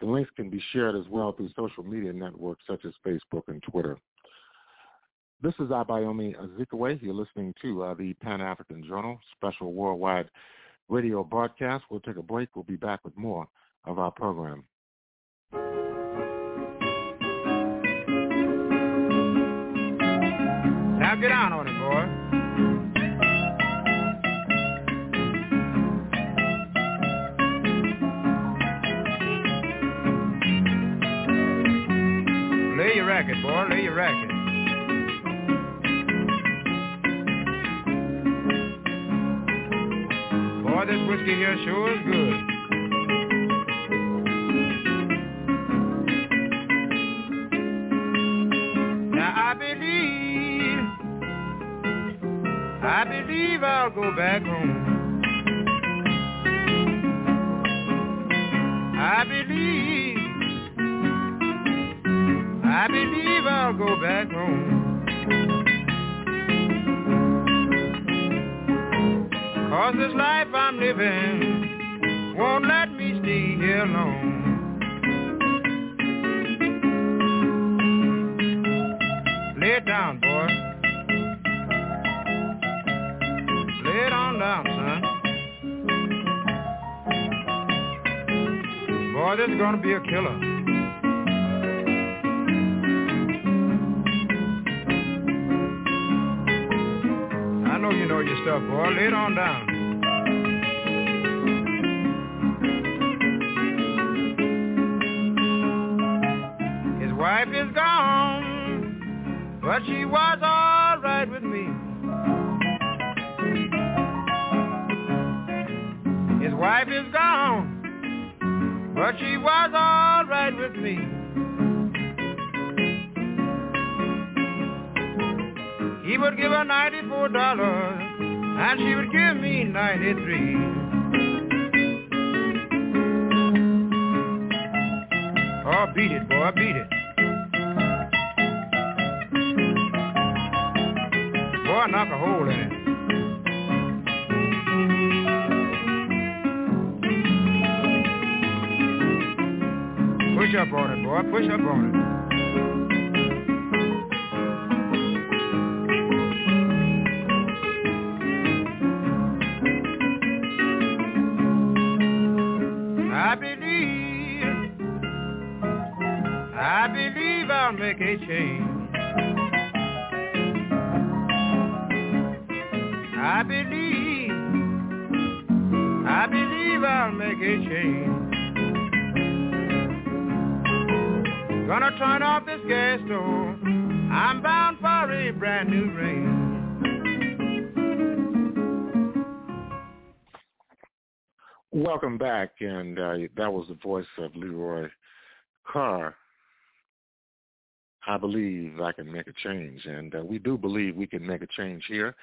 The links can be shared as well through social media networks such as Facebook and Twitter. This is Abayomi Azikiwe. You're listening to uh, the Pan-African Journal special worldwide radio broadcast. We'll take a break. We'll be back with more of our program. Now get down on it, boy. Lay your racket, boy. Lay your racket. Boy, this whiskey here sure is good. Now I believe, I believe I'll go back home. I believe, I believe I'll go back home. Cause this life I'm living won't let me stay here long. Lay it down, boy. Lay it on down, son. Boy, this is gonna be a killer. Know you know your stuff, boy. Lay it on down. His wife is gone, but she was alright with me. His wife is gone, but she was alright with me. Would give her ninety-four dollars, and she would give me ninety-three. Oh, beat it, boy, beat it. Boy, knock a hole in it. Push up on it, boy, push up on it. A change. I believe, I believe I'll make a change. Gonna turn off this gas stove. I'm bound for a brand new range. Welcome back, and uh, that was the voice of Leroy Carr. I believe I can make a change, and uh, we do believe we can make a change here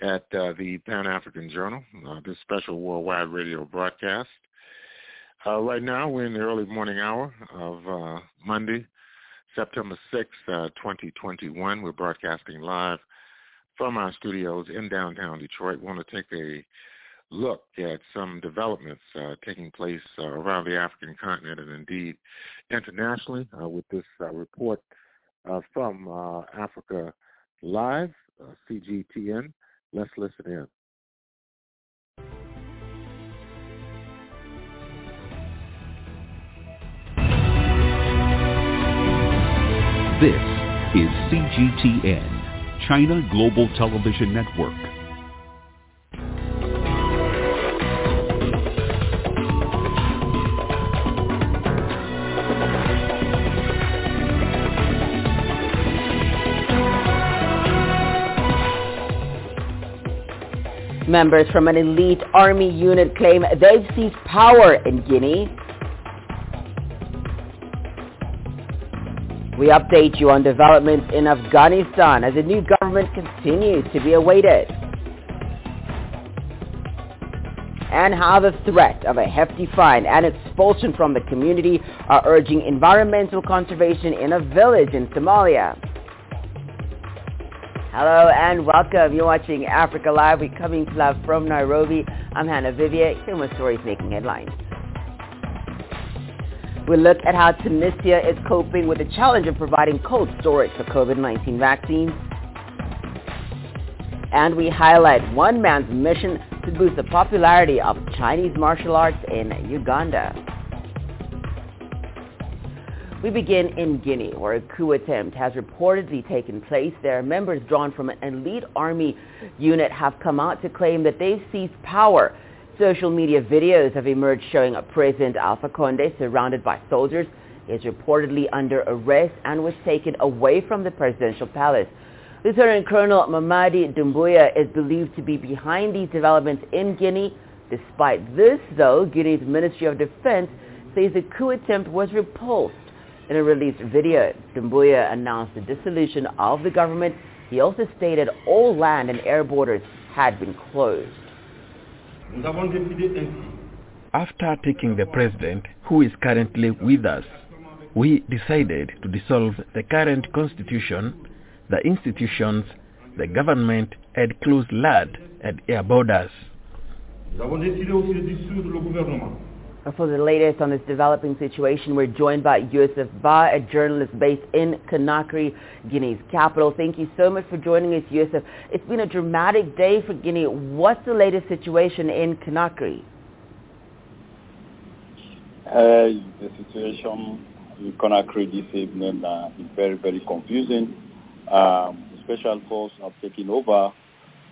at uh, the Pan African Journal, uh, this special worldwide radio broadcast. Uh, right now, we're in the early morning hour of uh, Monday, September 6th, uh, 2021. We're broadcasting live from our studios in downtown Detroit. We want to take a look at some developments uh, taking place uh, around the African continent and indeed internationally uh, with this report uh, from uh, Africa Live, CGTN. Let's listen in. This is CGTN, China Global Television Network. Members from an elite army unit claim they've seized power in Guinea. We update you on developments in Afghanistan as a new government continues to be awaited. And how the threat of a hefty fine and expulsion from the community are urging environmental conservation in a village in Somalia. Hello and welcome. You're watching Africa Live. We're coming to live from Nairobi. I'm Hannah Vivier. Here with stories making headlines. We look at how Tunisia is coping with the challenge of providing cold storage for COVID-19 vaccines. And we highlight one man's mission to boost the popularity of Chinese martial arts in Uganda. We begin in Guinea, where a coup attempt has reportedly taken place. There, members drawn from an elite army unit have come out to claim that they've seized power. Social media videos have emerged showing President Alpha Conde surrounded by soldiers. He is reportedly under arrest and was taken away from the presidential palace. Lieutenant Colonel Mamadi Doumbouya is believed to be behind these developments in Guinea. Despite this, though, Guinea's Ministry of Defense says the coup attempt was repulsed. In a released video, Doumbouya announced the dissolution of the government. He also stated all land and air borders had been closed. After taking the president, who is currently with us, we decided to dissolve the current constitution, the institutions, the government, and close land and air borders. For the latest on this developing situation, we're joined by Yusuf Ba, a journalist based in Conakry, Guinea's capital. Thank you so much for joining us, Yusuf. It's been a dramatic day for Guinea. What's the latest situation in Conakry? Uh, the situation in Conakry this evening uh, is very, very confusing. Um, special force have taken over.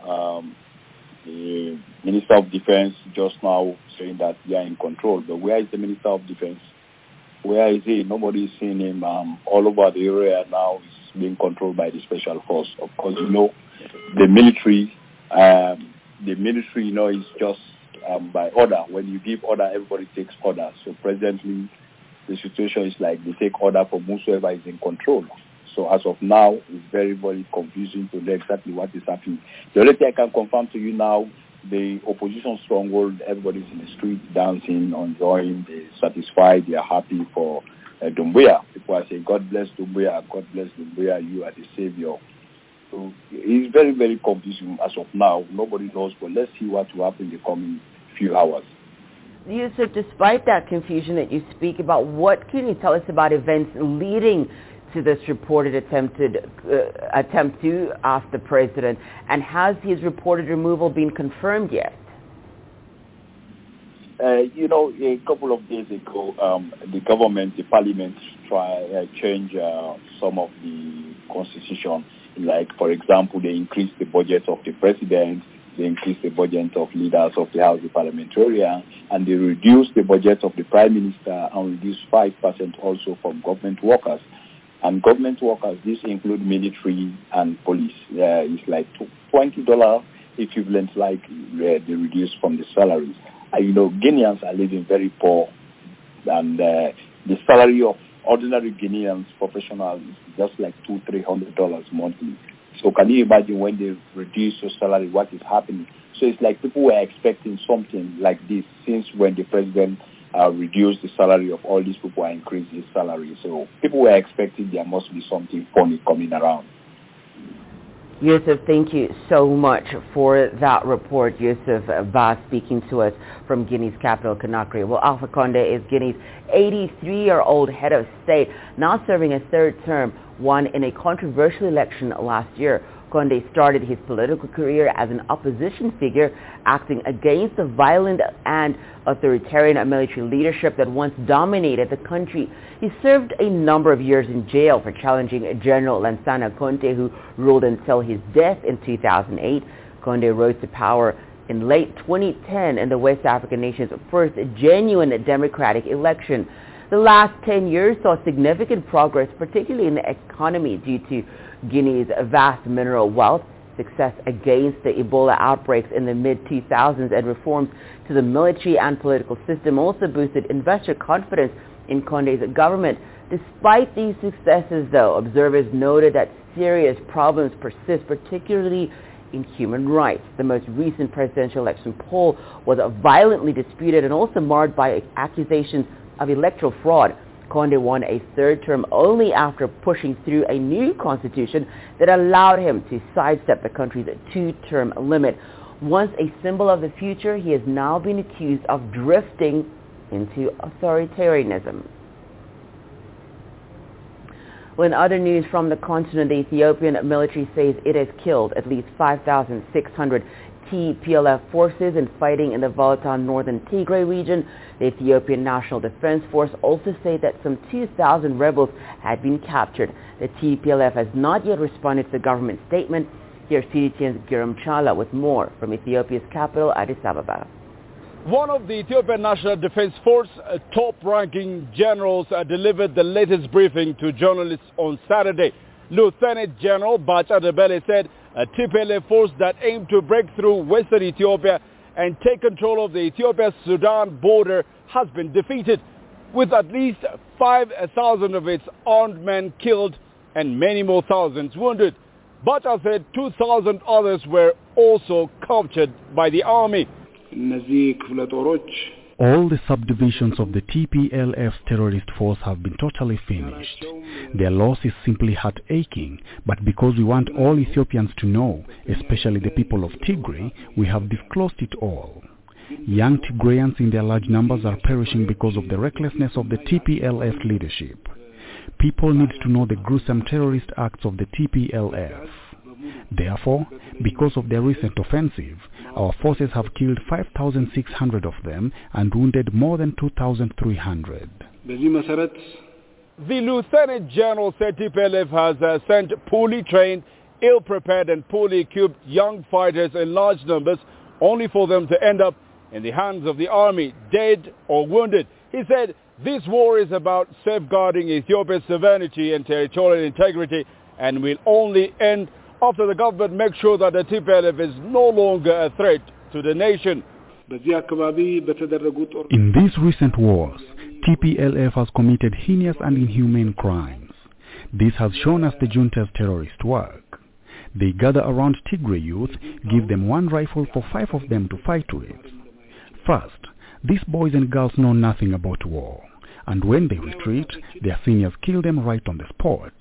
Um, the Minister of Defense just now saying that they are in control. But where is the Minister of Defense? Where is he? Nobody is seeing him. Um, all over the area now is being controlled by the special force. Of course, you know, the military, um, the military, you know, is just um, by order. When you give order, everybody takes order. So presently, the situation is like they take order from whosoever is in control. So as of now, it's very, very confusing to know exactly what is happening. The only thing I can confirm to you now, the opposition stronghold, everybody's in the street dancing, enjoying, they're satisfied, they're happy for uh, Doumbouya. People are saying, God bless Doumbouya, God bless Doumbouya, you are the savior. So it's very, very confusing as of now. Nobody knows, but let's see what will happen in the coming few hours. Yusuf, despite that confusion that you speak about, what can you tell us about events leading to this reported attempted uh, attempt to oust the president, and has his reported removal been confirmed yet? Uh, you know, a couple of days ago, um, the government, the parliament, try uh, change uh, some of the constitution. Like, for example, they increased the budget of the president, they increased the budget of leaders of the House of Parliamentarian, and they reduced the budget of the prime minister and five percent also from government workers. And government workers, this include military and police. Uh, it's like twenty dollar equivalent, like uh, they reduced from the salaries. Uh, you know, Guineans are living very poor, and uh, the salary of ordinary Guineans professionals is just like two, three hundred dollars monthly. So can you imagine when they reduce your salary, what is happening? So it's like people were expecting something like this since when the president uh, reduced the salary of all these people and increase his salary. So people were expecting there must be something funny coming around. Yusuf, thank you so much for that report. Yusuf Ba speaking to us from Guinea's capital, Conakry. Well, Alpha Conde is Guinea's 83-year-old head of state, now serving a third term, won in a controversial election last year. Conde started his political career as an opposition figure, acting against the violent and authoritarian military leadership that once dominated the country. He served a number of years in jail for challenging General Lansana Conte, who ruled until his death in 2008. Conde rose to power in late 2010 in the West African nation's first genuine democratic election. The last 10 years saw significant progress, particularly in the economy due to Guinea's vast mineral wealth, success against the Ebola outbreaks in the mid-2000s, and reforms to the military and political system also boosted investor confidence in Conde's government. Despite these successes, though, observers noted that serious problems persist, particularly in human rights. The most recent presidential election poll was violently disputed and also marred by accusations of electoral fraud. Conde won a third term only after pushing through a new constitution that allowed him to sidestep the country's two-term limit. Once a symbol of the future, he has now been accused of drifting into authoritarianism. In other news from the continent, the Ethiopian military says it has killed at least 5,600 TPLF forces in fighting in the volatile northern Tigray region. The Ethiopian National Defense Force also said that some 2,000 rebels had been captured. The TPLF has not yet responded to the government statement. Here's CGTN's Girum Chala with more from Ethiopia's capital, Addis Ababa. One of the Ethiopian National Defense Force uh, top-ranking generals uh, delivered the latest briefing to journalists on Saturday. Lieutenant General Bacha Debele said a TPLF force that aimed to break through western Ethiopia and take control of the Ethiopia-Sudan border has been defeated, with at least 5,000 of its armed men killed and many more thousands wounded. Bacha said 2,000 others were also captured by the army. All the subdivisions of the TPLF terrorist force have been totally finished. Their loss is simply heart-aching, but because we want all Ethiopians to know, especially the people of Tigray, we have disclosed it all. Young Tigrayans in their large numbers are perishing because of the recklessness of the TPLF leadership. People need to know the gruesome terrorist acts of the TPLF. Therefore, because of their recent offensive, our forces have killed 5,600 of them and wounded more than 2,300. The Lieutenant General said TPLF has uh, sent poorly trained, ill-prepared and poorly equipped young fighters in large numbers only for them to end up in the hands of the army, dead or wounded. He said this war is about safeguarding Ethiopia's sovereignty and territorial integrity and will only end after the government makes sure that the TPLF is no longer a threat to the nation. In these recent wars, TPLF has committed heinous and inhumane crimes. This has shown us the junta's terrorist work. They gather around Tigray youth, give them one rifle for five of them to fight with. First, these boys and girls know nothing about war, and when they retreat, their seniors kill them right on the spot.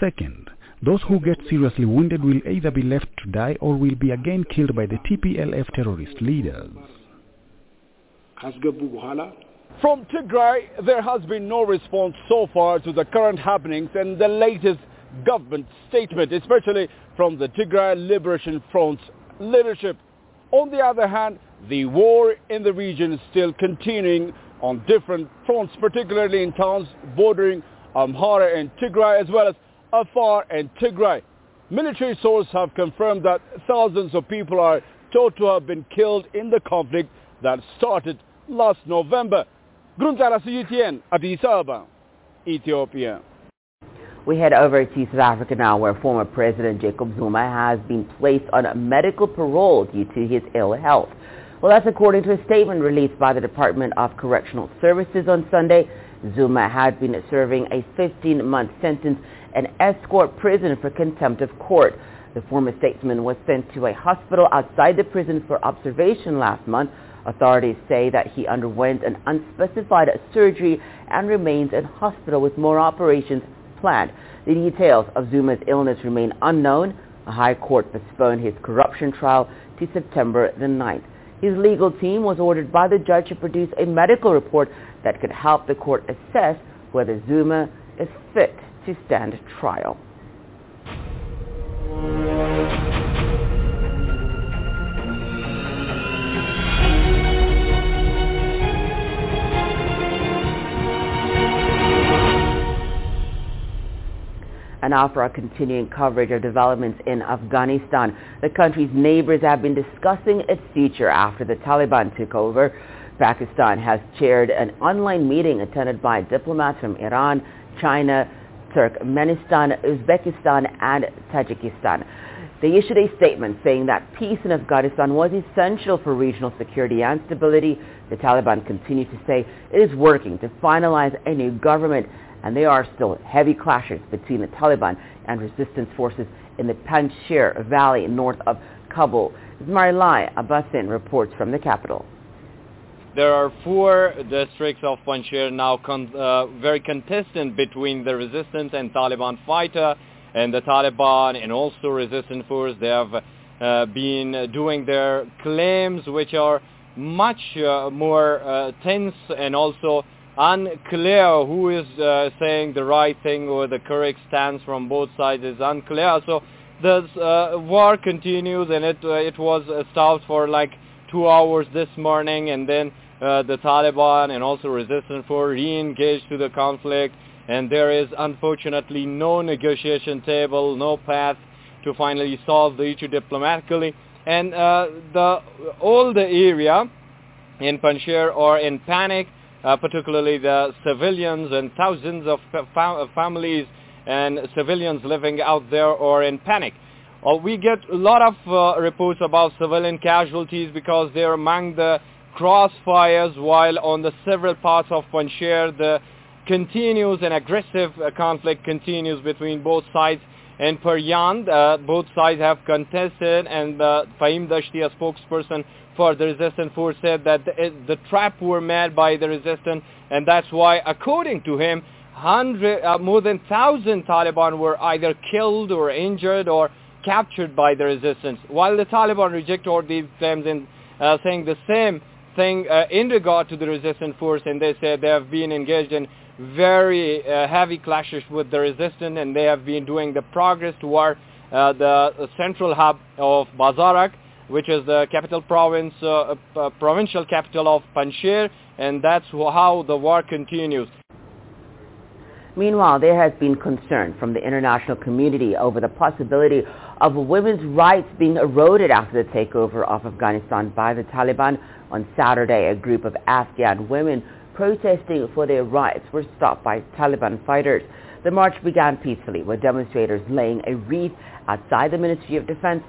Second, those who get seriously wounded will either be left to die or will be again killed by the TPLF terrorist leaders. From Tigray, there has been no response so far to the current happenings and the latest government statement, especially from the Tigray Liberation Front's leadership. On the other hand, the war in the region is still continuing on different fronts, particularly in towns bordering Amhara and Tigray, as well as Afar and Tigray. Military sources have confirmed that thousands of people are thought to have been killed in the conflict that started last November. Girum Chala CGTN, Addis Ababa, Ethiopia. We head over to South Africa now where former President Jacob Zuma has been placed on medical parole due to his ill health. Well, that's according to a statement released by the Department of Correctional Services on Sunday. Zuma had been serving a 15-month sentence in Estcourt prison for contempt of court. The former statesman was sent to a hospital outside the prison for observation last month. Authorities say that he underwent an unspecified surgery and remains in hospital with more operations planned. The details of Zuma's illness remain unknown. A high court postponed his corruption trial to September the 9th. His legal team was ordered by the judge to produce a medical report that could help the court assess whether Zuma is fit to stand trial. And now for our continuing coverage of developments in Afghanistan. The country's neighbors have been discussing its future after the Taliban took over. Pakistan has chaired an online meeting attended by diplomats from Iran, China, Turkmenistan, Uzbekistan, and Tajikistan. They issued a statement saying that peace in Afghanistan was essential for regional security and stability. The Taliban continue to say it is working to finalize a new government and there are still heavy clashes between the Taliban and resistance forces in the Panjshir Valley north of Kabul. Marilai Abbasin reports from the capital. There are four districts of Panjshir now con- uh, very contested between the resistance and Taliban fighter and the Taliban and also resistance force. They have uh, been doing their claims which are much uh, more uh, tense and also unclear who is uh, saying the right thing or the correct stance from both sides is unclear. So the uh, war continues and it it was stopped for like two hours this morning and then uh, the Taliban and also resistance force re-engaged to the conflict and there is unfortunately no negotiation table, no path to finally solve the issue diplomatically. And uh, the all the area in Panjshir are in panic uh, particularly the civilians and thousands of fa- families and civilians living out there are in panic. Uh, we get a lot of uh, reports about civilian casualties because they're among the crossfires while on the several parts of Panjshir the continuous and aggressive uh, conflict continues between both sides and Paryan. Uh, both sides have contested, and uh, Fahim Dashti, a spokesperson for the resistance force, said that the, the trap were made by the resistance, and that's why, according to him, hundred, uh, more than thousand Taliban were either killed or injured or captured by the resistance. While the Taliban reject all these claims and uh, saying the same thing uh, in regard to the resistance force, and they said they have been engaged in very uh, heavy clashes with the resistance, and they have been doing the progress toward uh, the central hub of Bazarak, which is the capital province, uh, uh, provincial capital of Panjshir, and that's how the war continues. Meanwhile, there has been concern from the international community over the possibility of women's rights being eroded after the takeover of Afghanistan by the Taliban. On Saturday, a group of Afghan women protesting for their rights were stopped by Taliban fighters. The march began peacefully with demonstrators laying a wreath outside the Ministry of Defense.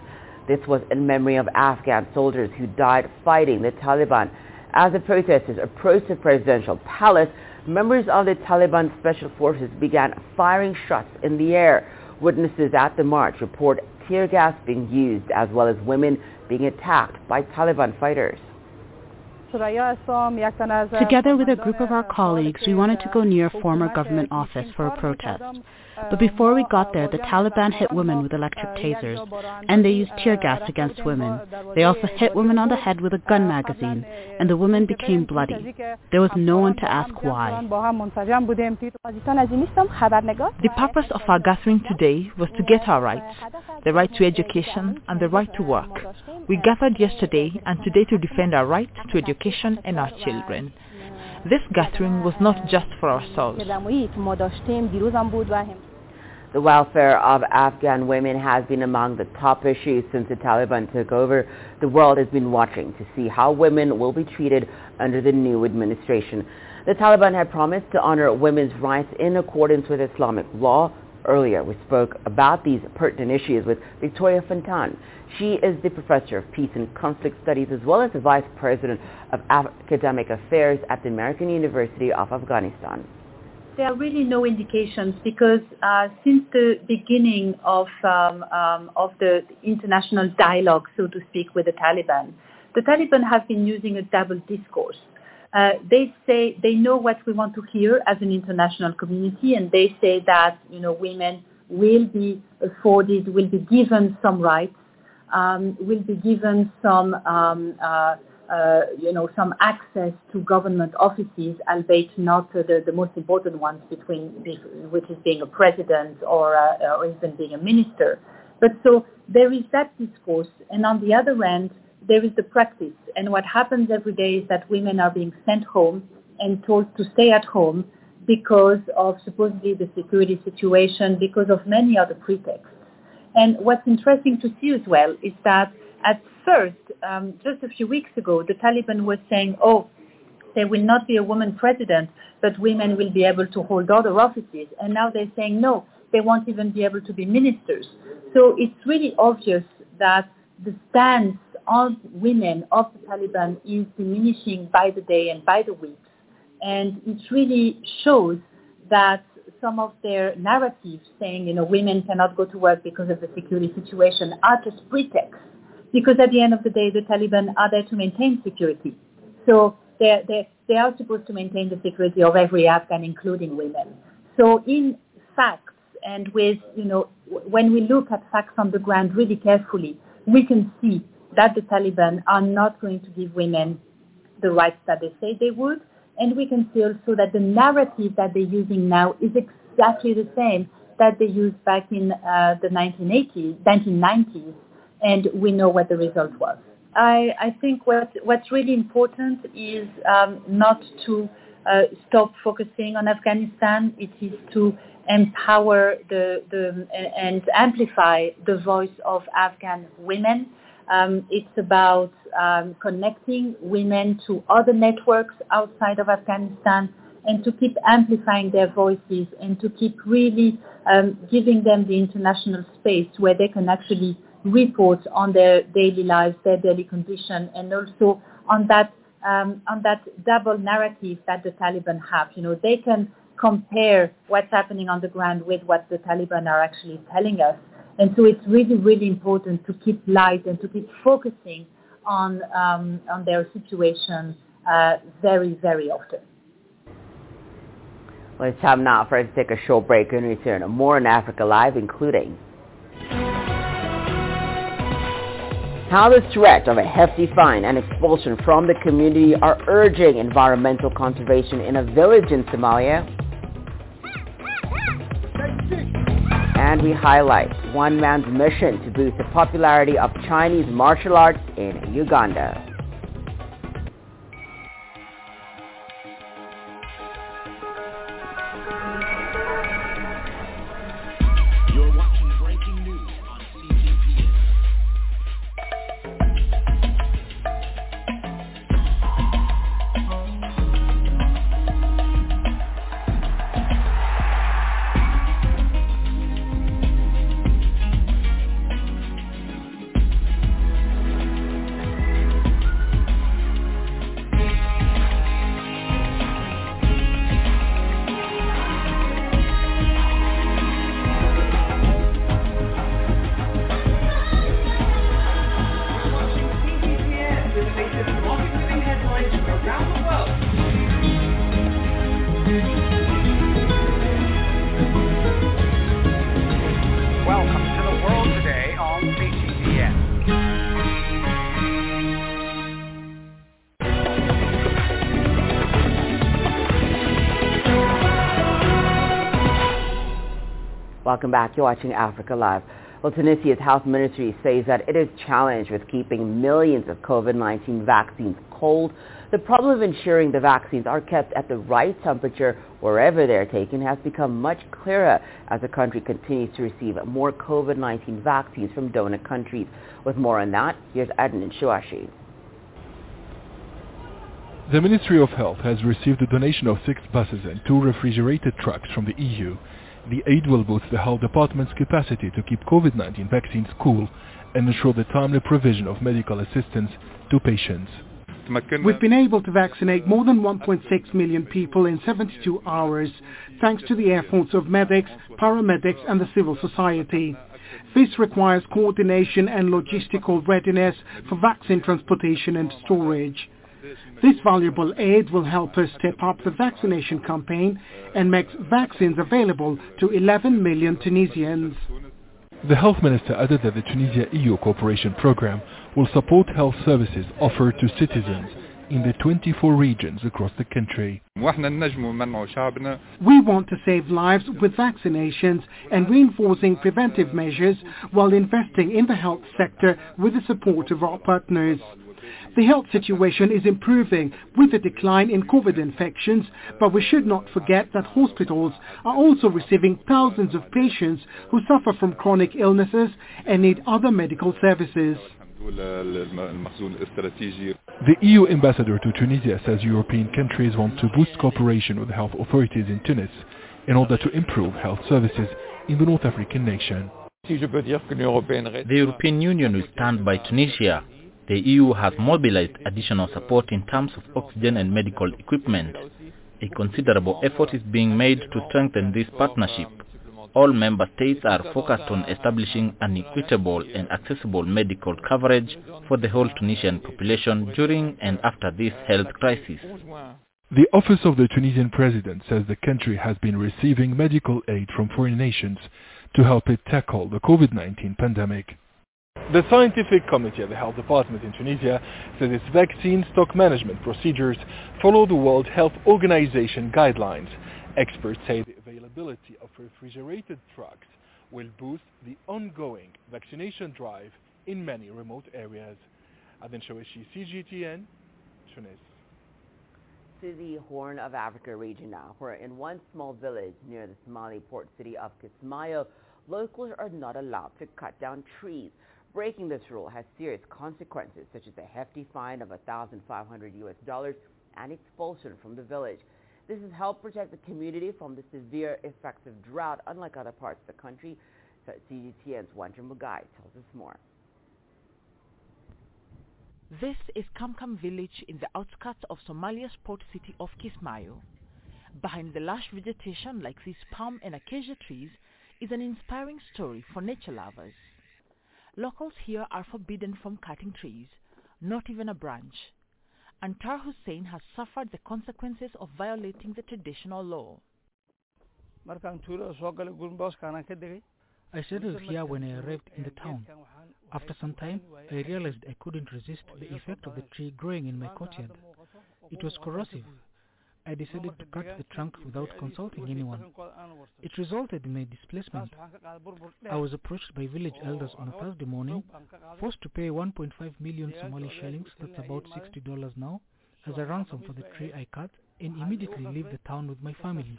This was in memory of Afghan soldiers who died fighting the Taliban. As the protesters approached the presidential palace, members of the Taliban special forces began firing shots in the air. Witnesses at the march report tear gas being used as well as women being attacked by Taliban fighters. Together with a group of our colleagues, we wanted to go near a former government office for a protest. But before we got there, the Taliban hit women with electric tasers, and they used tear gas against women. They also hit women on the head with a gun magazine, and the women became bloody. There was no one to ask why. The purpose of our gathering today was to get our rights, the right to education and the right to work. We gathered yesterday and today to defend our right to education and our children. This gathering was not just for ourselves. The welfare of Afghan women has been among the top issues since the Taliban took over. The world has been watching to see how women will be treated under the new administration. The Taliban had promised to honor women's rights in accordance with Islamic law. Earlier, we spoke about these pertinent issues with Victoria Fontan. She is the professor of peace and conflict studies as well as the vice president of academic affairs at the American University of Afghanistan there are really no indications because uh, since the beginning of um, um, of the international dialogue, so to speak, with the Taliban, the Taliban have been using a double discourse. Uh, they say they know what we want to hear as an international community, and they say that you know women will be afforded, will be given some rights, um, will be given some um, uh, uh, you know, some access to government offices, albeit not uh, the, the most important ones between which is being a president or, uh, or even being a minister. But so there is that discourse, and on the other end, there is the practice. And what happens every day is that women are being sent home and told to stay at home because of supposedly the security situation, because of many other pretexts. And what's interesting to see as well is that at first, um, just a few weeks ago, the Taliban was saying, oh, there will not be a woman president, but women will be able to hold other offices. And now they're saying, no, they won't even be able to be ministers. So it's really obvious that the stance on women of the Taliban is diminishing by the day and by the week. And it really shows that some of their narratives saying, you know, women cannot go to work because of the security situation are just pretexts because at the end of the day, the Taliban are there to maintain security. So they they they are supposed to maintain the security of every Afghan, including women. So in facts and with, you know, when we look at facts on the ground really carefully, we can see that the Taliban are not going to give women the rights that they say they would. And we can see also that the narrative that they're using now is exactly the same that they used back in uh, the 1980s, 1990s and we know what the result was. I, I think what, what's really important is um, not to uh, stop focusing on Afghanistan. It is to empower the, the, and amplify the voice of Afghan women. Um, it's about um, connecting women to other networks outside of Afghanistan and to keep amplifying their voices and to keep really um, giving them the international space where they can actually reports on their daily lives, their daily condition, and also on that um, on that double narrative that the Taliban have. You know, they can compare what's happening on the ground with what the Taliban are actually telling us. And so it's really, really important to keep light and to keep focusing on um, on their situation uh, very, very often. Well, it's time now for us to take a short break and return. More in Africa Live, including how the threat of a hefty fine and expulsion from the community are urging environmental conservation in a village in Somalia. And we highlight one man's mission to boost the popularity of Chinese martial arts in Uganda. Welcome back. You're watching Africa Live. Well, Tunisia's health ministry says that it is challenged with keeping millions of COVID-19 vaccines cold. The problem of ensuring the vaccines are kept at the right temperature wherever they're taken has become much clearer as the country continues to receive more COVID-19 vaccines from donor countries. With more on that, here's Adnan Shuashi. The Ministry of Health has received a donation of six buses and two refrigerated trucks from the EU. The aid will boost the health department's capacity to keep COVID-19 vaccines cool and ensure the timely provision of medical assistance to patients. We've been able to vaccinate more than 1.6 million people in 72 hours, thanks to the efforts of medics, paramedics and the civil society. This requires coordination and logistical readiness for vaccine transportation and storage. This valuable aid will help us step up the vaccination campaign and make vaccines available to 11 million Tunisians. The health minister added that the Tunisia-EU cooperation program will support health services offered to citizens in the 24 regions across the country. We want to save lives with vaccinations and reinforcing preventive measures while investing in the health sector with the support of our partners. The health situation is improving with the decline in COVID infections, but we should not forget that hospitals are also receiving thousands of patients who suffer from chronic illnesses and need other medical services. The EU ambassador to Tunisia says European countries want to boost cooperation with health authorities in Tunis in order to improve health services in the North African nation. The European Union will stand by Tunisia the EU has mobilized additional support in terms of oxygen and medical equipment. A considerable effort is being made to strengthen this partnership. All member states are focused on establishing an equitable and accessible medical coverage for the whole Tunisian population during and after this health crisis. The office of the Tunisian president says the country has been receiving medical aid from foreign nations to help it tackle the COVID-19 pandemic. The scientific committee of the health department in Tunisia says its vaccine stock management procedures follow the World Health Organization guidelines. Experts say the availability of refrigerated trucks will boost the ongoing vaccination drive in many remote areas. Aden Shawishi, CGTN, Tunis. To the Horn of Africa region now, where in one small village near the Somali port city of Kismayo, locals are not allowed to cut down trees. Breaking this rule has serious consequences, such as a hefty fine of 1,500 US dollars and expulsion from the village. This has helped protect the community from the severe effects of drought, unlike other parts of the country. CGTN's Wanja Mugai tells us more. This is Kamkam village in the outskirts of Somalia's port city of Kismayo. Behind the lush vegetation like these palm and acacia trees is an inspiring story for nature lovers. Locals here are forbidden from cutting trees, not even a branch. Antar Hussein has suffered the consequences of violating the traditional law. I settled here when I arrived in the town. After some time, I realized I couldn't resist the effect of the tree growing in my courtyard. It was corrosive. I decided to cut the trunk without consulting anyone. It resulted in my displacement. I was approached by village elders on a Thursday morning, forced to pay 1.5 million Somali shillings, that's about $60 now, as a ransom for the tree I cut, and immediately leave the town with my family.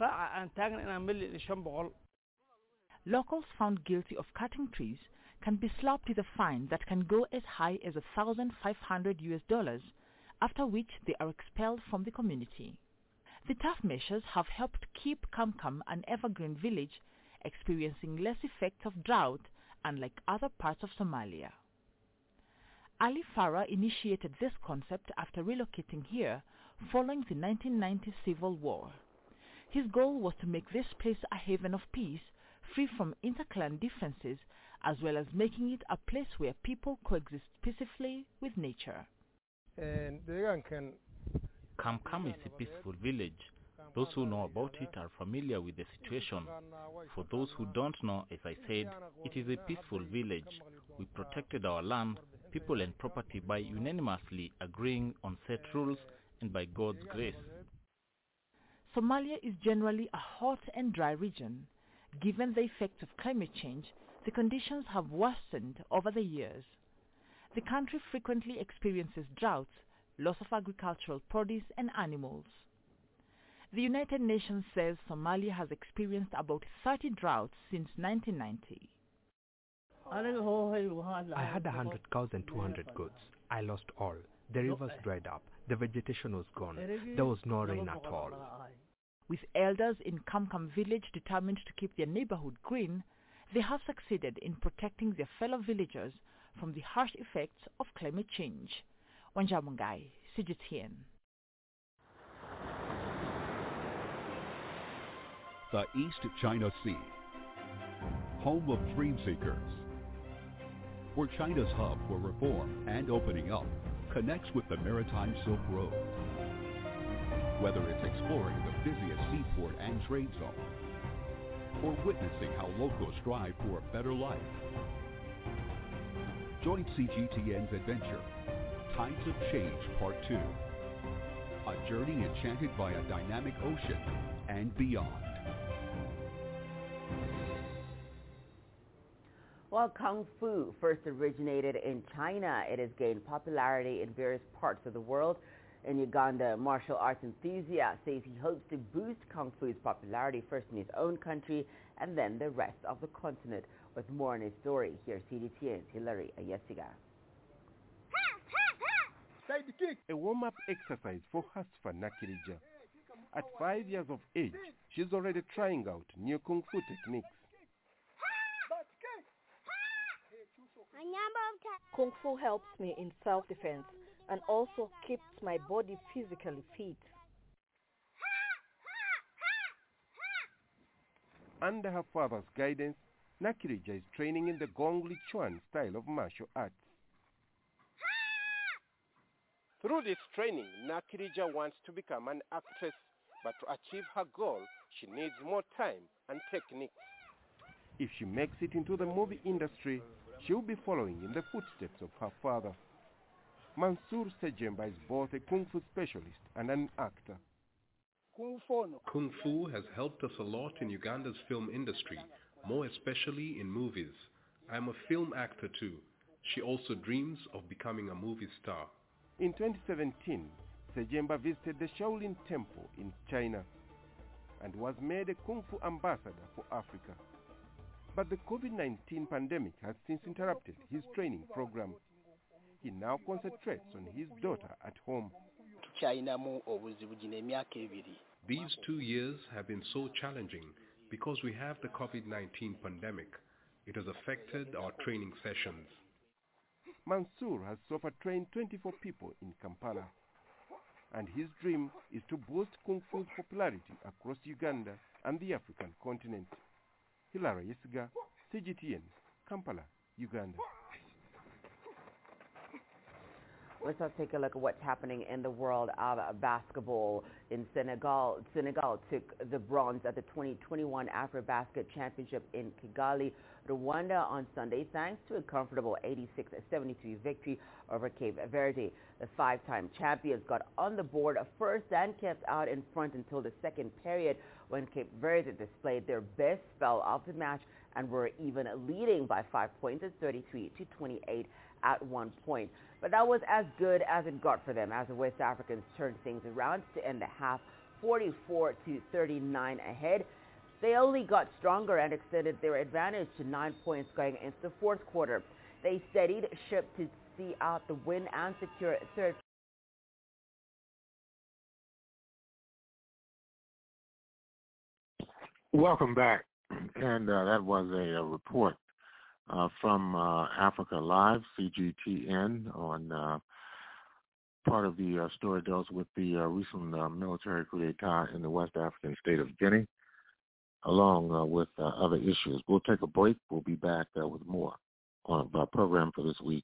Locals found guilty of cutting trees can be slapped with a fine that can go as high as 1,500 US dollars, after which they are expelled from the community. The tough measures have helped keep Kamkam an evergreen village, experiencing less effects of drought, unlike other parts of Somalia. Ali Farah initiated this concept after relocating here following the 1990 civil war. His goal was to make this place a haven of peace, free from interclan differences, as well as making it a place where people coexist peacefully with nature. Kamkam is a peaceful village. Those who know about it are familiar with the situation. For those who don't know, as I said, it is a peaceful village. We protected our land, people and property by unanimously agreeing on set rules and by God's grace. Somalia is generally a hot and dry region. Given the effects of climate change, the conditions have worsened over the years. The country frequently experiences droughts, loss of agricultural produce and animals. The United Nations says Somalia has experienced about 30 droughts since 1990. I had a hundred cows and 200 goats. I lost all. The rivers dried up. The vegetation was gone. There was no rain at all. With elders in Kamkam village determined to keep their neighborhood green, they have succeeded in protecting their fellow villagers from the harsh effects of climate change. CGTN. The East China Sea, home of dream seekers, where China's hub for reform and opening up connects with the Maritime Silk Road. Whether it's exploring the busiest seaport and trade zone, or witnessing how locals strive for a better life. Join CGTN's adventure, Tides of Change Part 2. A journey enchanted by a dynamic ocean and beyond. While Kung Fu first originated in China, it has gained popularity in various parts of the world. In Uganda, martial arts enthusiast says he hopes to boost Kung Fu's popularity first in his own country and then the rest of the continent. With more on his story, here's CGTN's Hilary Ayesiga. A warm-up exercise for Hasfa Nakirija. At five years of age, she's already trying out new Kung Fu techniques. Kung Fu helps me in self-defense and also keeps my body physically fit. Under her father's guidance, Nakirija is training in the Gong Li Chuan style of martial arts. Through this training, Nakirija wants to become an actress, but to achieve her goal, she needs more time and techniques. If she makes it into the movie industry, she'll be following in the footsteps of her father. Mansour Sejemba is both a Kung Fu specialist and an actor. Kung Fu has helped us a lot in Uganda's film industry, more especially in movies. I'm a film actor too. She also dreams of becoming a movie star. In 2017, Sejemba visited the Shaolin Temple in China and was made a Kung Fu ambassador for Africa. But the COVID-19 pandemic has since interrupted his training program. He now concentrates on his daughter at home. These two years have been so challenging because we have the COVID-19 pandemic. It has affected our training sessions. Mansour has so far trained 24 people in Kampala. and his dream is to boost Kung Fu's popularity across Uganda and the African continent. Hilary Ayesiga, CGTN, Kampala, Uganda. Let's now take a look at what's happening in the world of basketball. In Senegal, Senegal took the bronze at the 2021 AfroBasket Championship in Kigali, Rwanda on Sunday, thanks to a comfortable 86-73 victory over Cape Verde. The five-time champions got on the board first and kept out in front until the second period when Cape Verde displayed their best spell of the match and were even leading by five points at 33 to 28 at one point. But that was as good as it got for them as the West Africans turned things around to end the half 44 to 39 ahead. They only got stronger and extended their advantage to nine points going into the fourth quarter. They steadied ship to see out the win and secure third Welcome back. And uh, that was a, a report uh, from uh, Africa Live, CGTN, on uh, part of the uh, story deals with the uh, recent uh, military coup d'etat in the West African state of Guinea, along with other issues. We'll take a break. We'll be back with more on our program for this week.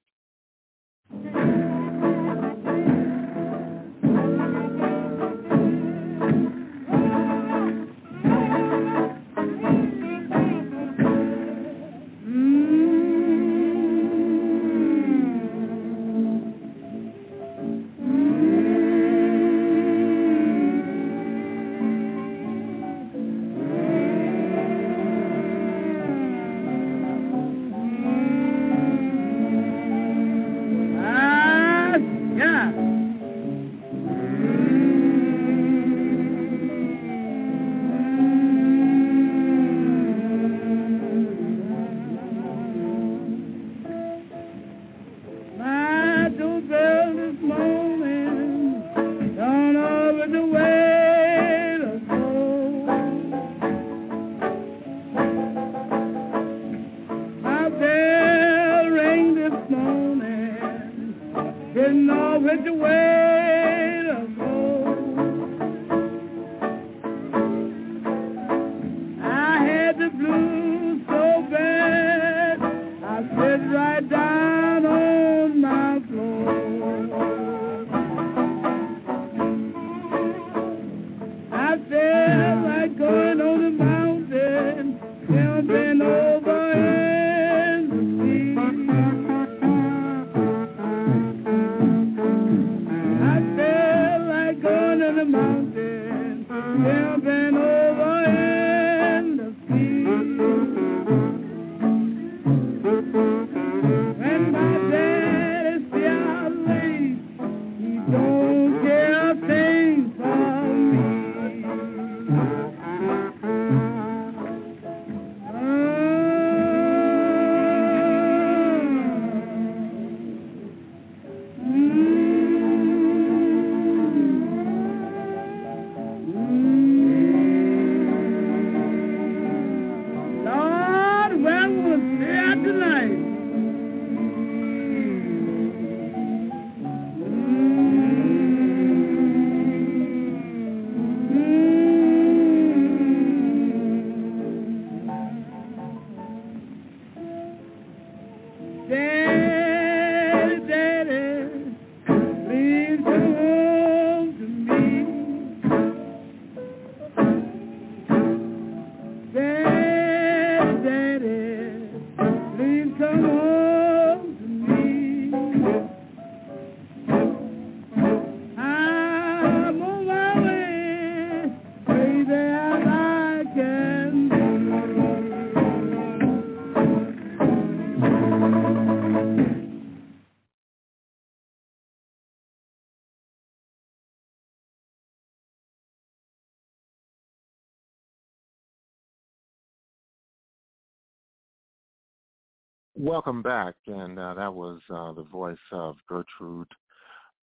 Welcome back, and uh, that was uh, the voice of Gertrude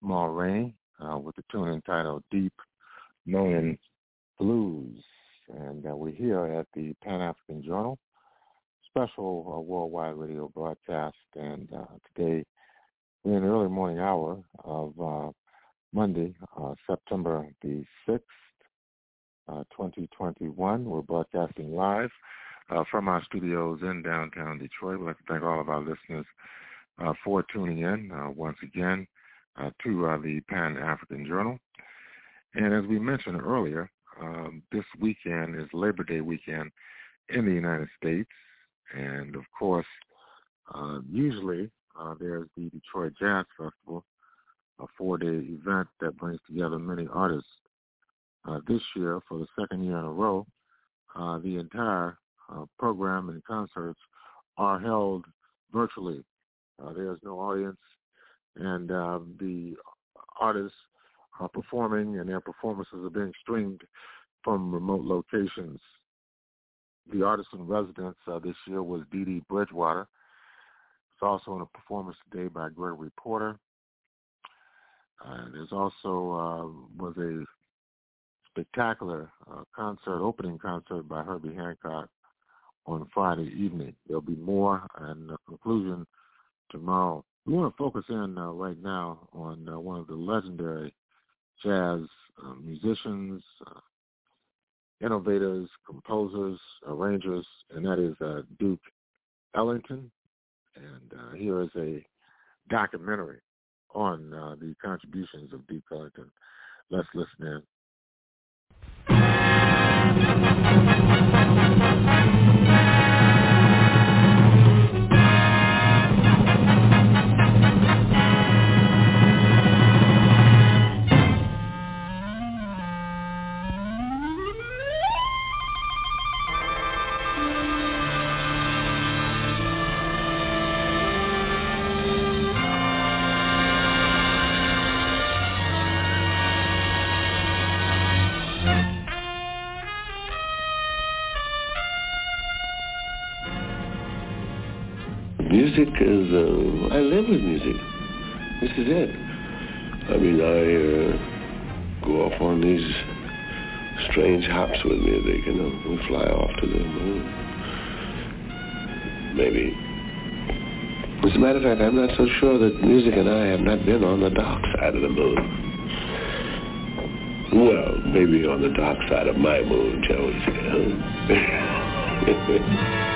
Moray uh, with the tune entitled Deep Moaning Blues. And uh, we're here at the Pan-African Journal, special uh, worldwide radio broadcast. And uh, today we're in the early morning hour of Monday, September the 6th, uh, 2021. We're broadcasting live uh, from our studios in downtown Detroit. We'd like to thank all of our listeners uh, for tuning in uh, once again uh, to the Pan-African Journal. And as we mentioned earlier, um, this weekend is Labor Day weekend in the United States. And of course, usually there's the Detroit Jazz Festival, a four-day event that brings together many artists. Uh, this year, for the second year in a row, uh, the entire uh, program and concerts are held virtually. Uh, there's no audience, and um, the artists are performing, and their performances are being streamed from remote locations. The artist in residence uh, this year was Dee Dee Bridgewater. It's also in a performance today by Gregory Porter. Uh, there's also uh, was a spectacular uh, concert, opening concert by Herbie Hancock on Friday evening. There'll be more and the conclusion tomorrow. We want to focus in uh, right now on uh, one of the legendary jazz uh, musicians, uh, innovators, composers, arrangers, and that is uh, Duke Ellington. And uh, here is a documentary on the contributions of Duke Ellington. Let's listen in. Music is, uh, I live with music. This is it. I mean, I uh, go off on these strange hops with music, you know. We fly off to the moon. Maybe. As a matter of fact, I'm not so sure that music and I have not been on the dark side of the moon. Well, maybe on the dark side of my moon, shall we say.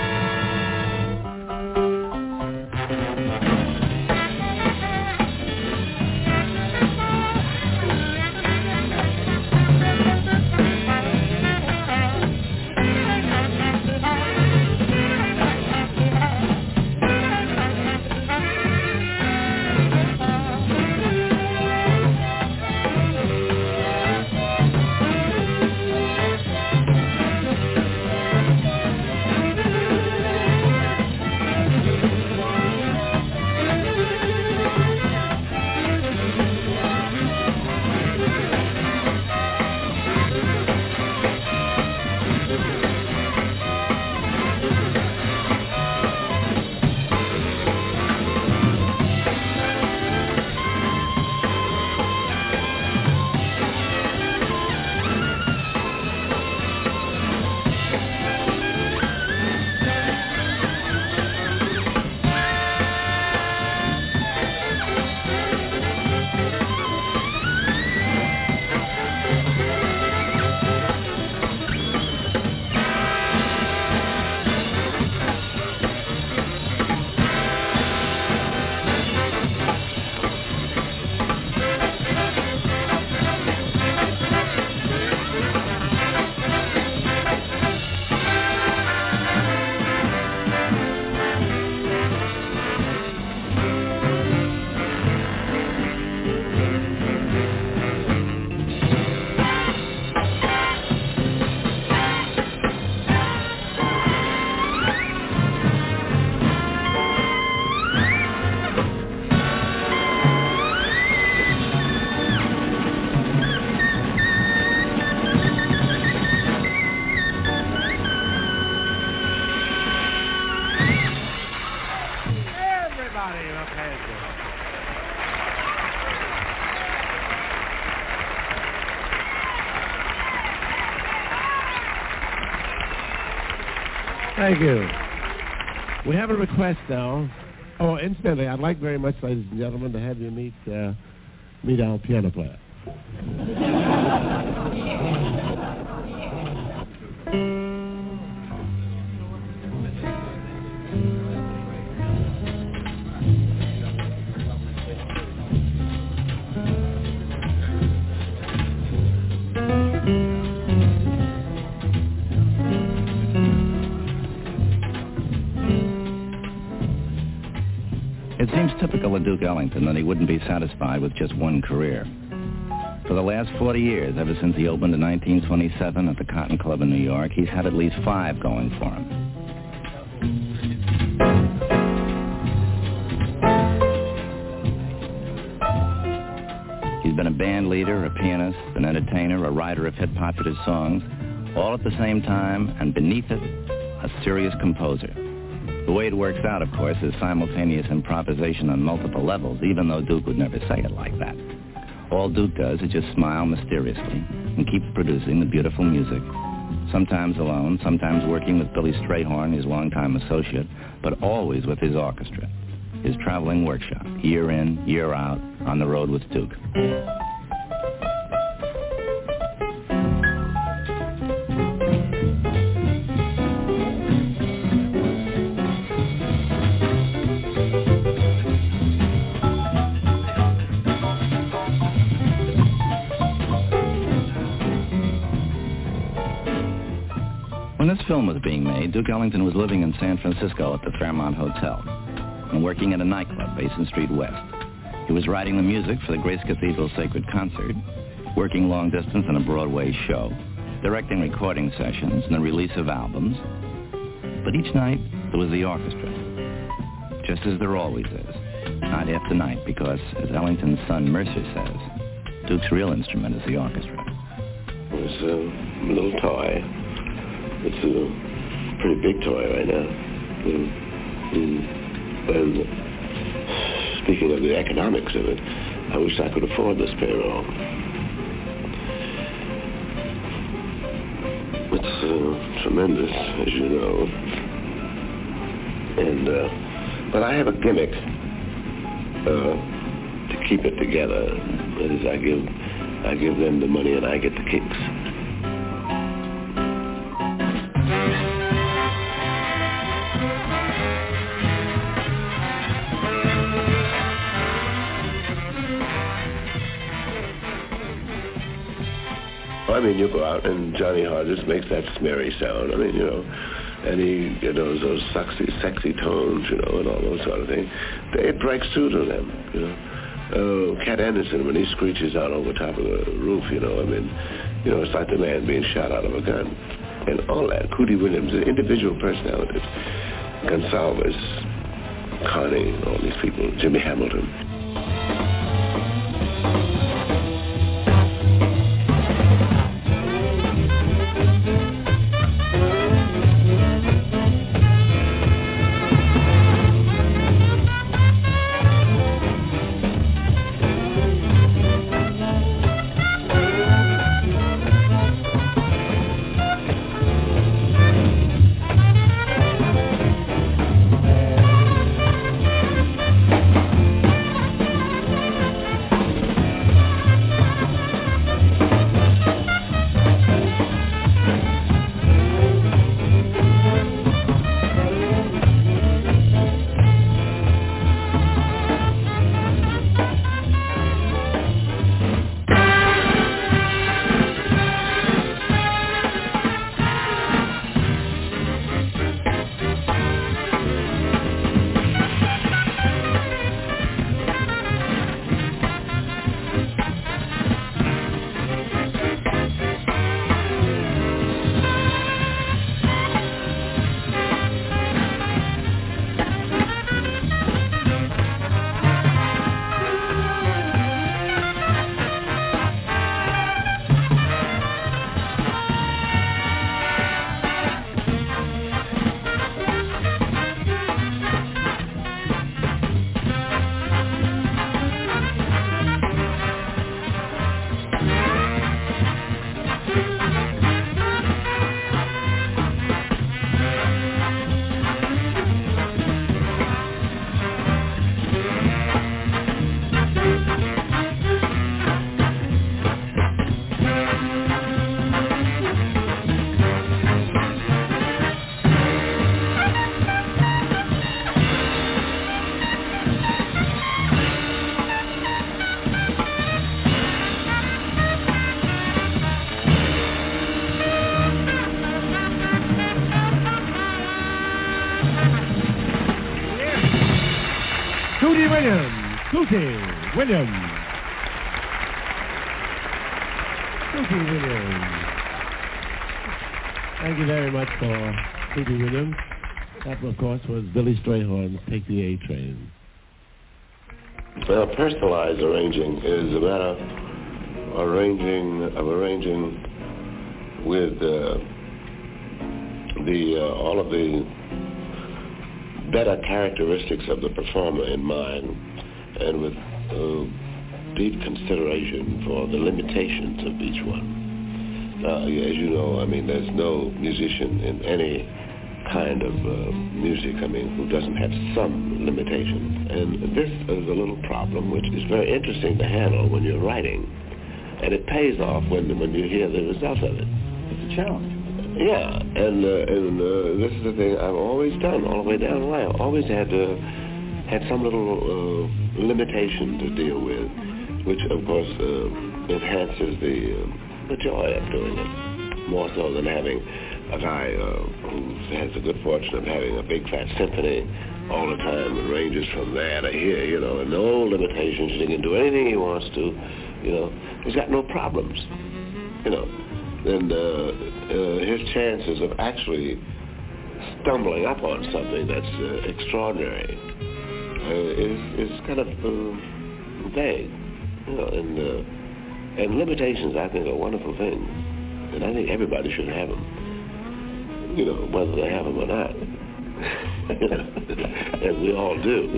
Thank you. We have a request now. Oh, incidentally, I'd like very much, ladies and gentlemen, to have you meet uh, meet our piano player. Duke that he wouldn't be satisfied with just one career. For the last 40 years, ever since he opened in 1927 at the Cotton Club in New York, he's had at least five going for him. He's been a band leader, a pianist, an entertainer, a writer of hit popular songs, all at the same time, and beneath it, a serious composer. The way it works out, of course, is simultaneous improvisation on multiple levels, even though Duke would never say it like that. All Duke does is just smile mysteriously and keeps producing the beautiful music. Sometimes alone, sometimes working with Billy Strayhorn, his longtime associate, but always with his orchestra, his traveling workshop, year in, year out, on the road with Duke. Duke Ellington was living in San Francisco at the Fairmont Hotel and working at a nightclub, Basin Street West. He was writing the music for the Grace Cathedral Sacred Concert, working long distance on a Broadway show, directing recording sessions and the release of albums. But each night, there was the orchestra, just as there always is, night after night, because, as Ellington's son Mercer says, Duke's real instrument is the orchestra. It was a little toy. It's a pretty big toy right now. And, and, and speaking of the economics of it, I wish I could afford this payroll. It's uh, tremendous, as you know. And, uh, but I have a gimmick uh, to keep it together. That is, I give, I give them the money and I get the kicks. I mean, you go out and Johnny Hodges makes that smeary sound. I mean, you know, and he, you know, those sexy, sexy tones, you know, and all those sort of things. It breaks through to them, you know. Uh, Cat Anderson, when he screeches out over top of the roof, you know, I mean, you know, it's like the man being shot out of a gun. And all that. Cootie Williams, individual personalities. Gonsalves, Connie, all these people, Jimmy Hamilton. Williams. Susie Williams. Thank you very much for Susie Williams. That, of course, was Billy Strayhorn's Take the A Train. Well, personalized arranging is a matter arranging of arranging with uh, the uh, all of the better characteristics of the performer in mind, and with uh, deep consideration for the limitations of each one. Now, as you know, I mean, there's no musician in any kind of uh, music, I mean, who doesn't have some limitations. And this is a little problem which is very interesting to handle when you're writing. And it pays off when, when you hear the result of it. It's a challenge. Yeah, and uh, and uh, this is the thing I've always done all the way down the line. I've always had uh, had some little uh, limitation to deal with, which of course uh, enhances the uh, the joy of doing it more so than having a guy uh, who has the good fortune of having a big fat symphony all the time and ranges from there to here, you know, and no limitations. He can do anything he wants to, you know. He's got no problems, you know. And uh, uh, his chances of actually stumbling up on something that's uh, extraordinary is is kind of uh, vague, you know. And uh, and limitations, I think, are wonderful things, and I think everybody should have them you know, whether they have them or not. and we all do.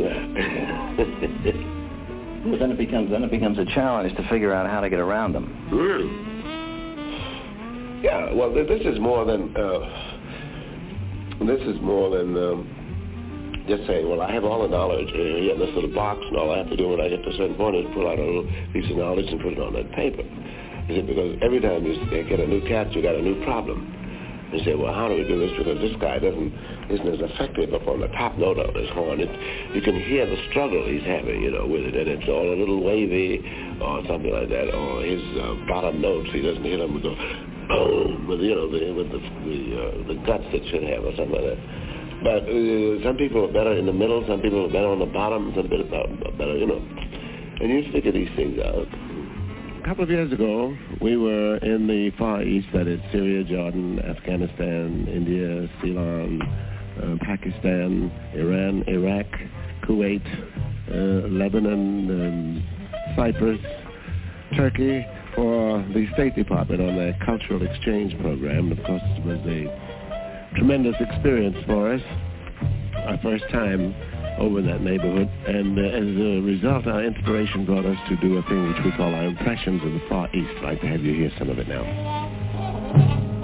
but then it becomes then it becomes a challenge to figure out how to get around them. Mm. Yeah, well, this is more than uh, this is more than um, just saying, well, I have all the knowledge here in this little box, and all I have to do when I get to a certain point is pull out a little piece of knowledge and put it on that paper. Is it because every time you get a new cat, you got a new problem. You say, well, how do we do this? Because this guy doesn't isn't as effective upon the top note of his horn. It, you can hear the struggle he's having, you know, with it, and it's all a little wavy or something like that. Or his uh, bottom notes, he doesn't hit them with the boom, with you know, the, with the the, uh, the guts that should have, or something like that. But uh, some people are better in the middle, some people are better on the bottom, some people are better, you know. And you figure these things out A couple of years ago, we were in the Far East, that is Syria, Jordan, Afghanistan, India, Ceylon, uh, Pakistan, Iran, Iraq, Kuwait, uh, Lebanon, um, Cyprus, Turkey, for the State Department on their cultural exchange program. Of course, it was a tremendous experience for us. Our first time over that neighborhood. And uh, as a result, our inspiration brought us to do a thing which we call our Impressions of the Far East. I'd like to have you hear some of it now.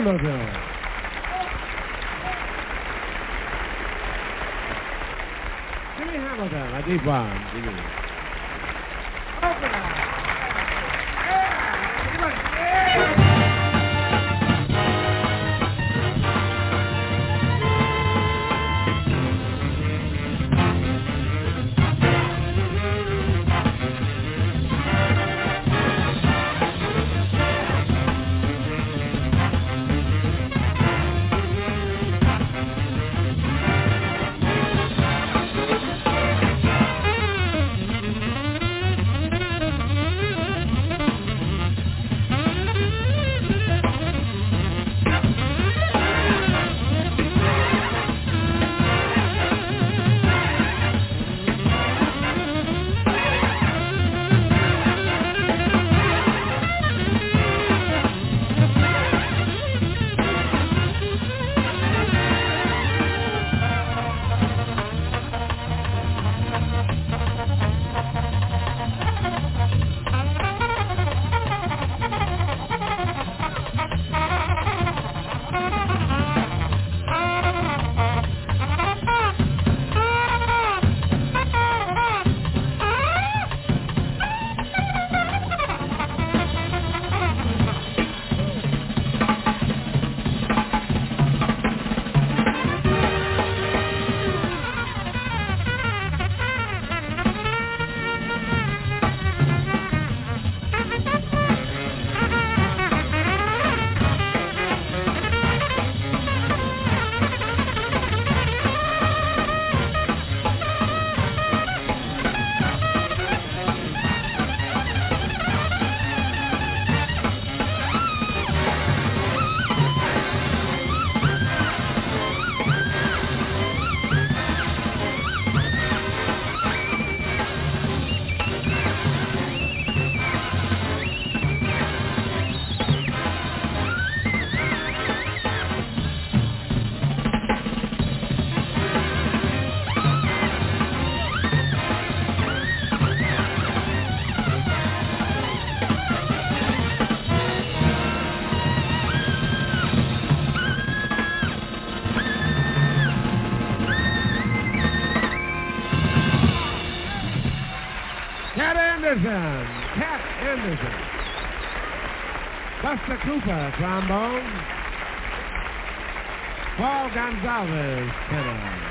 Hamilton. Jimmy Hamilton, a Cooper, trombone. Paul Gonsalves, tenor.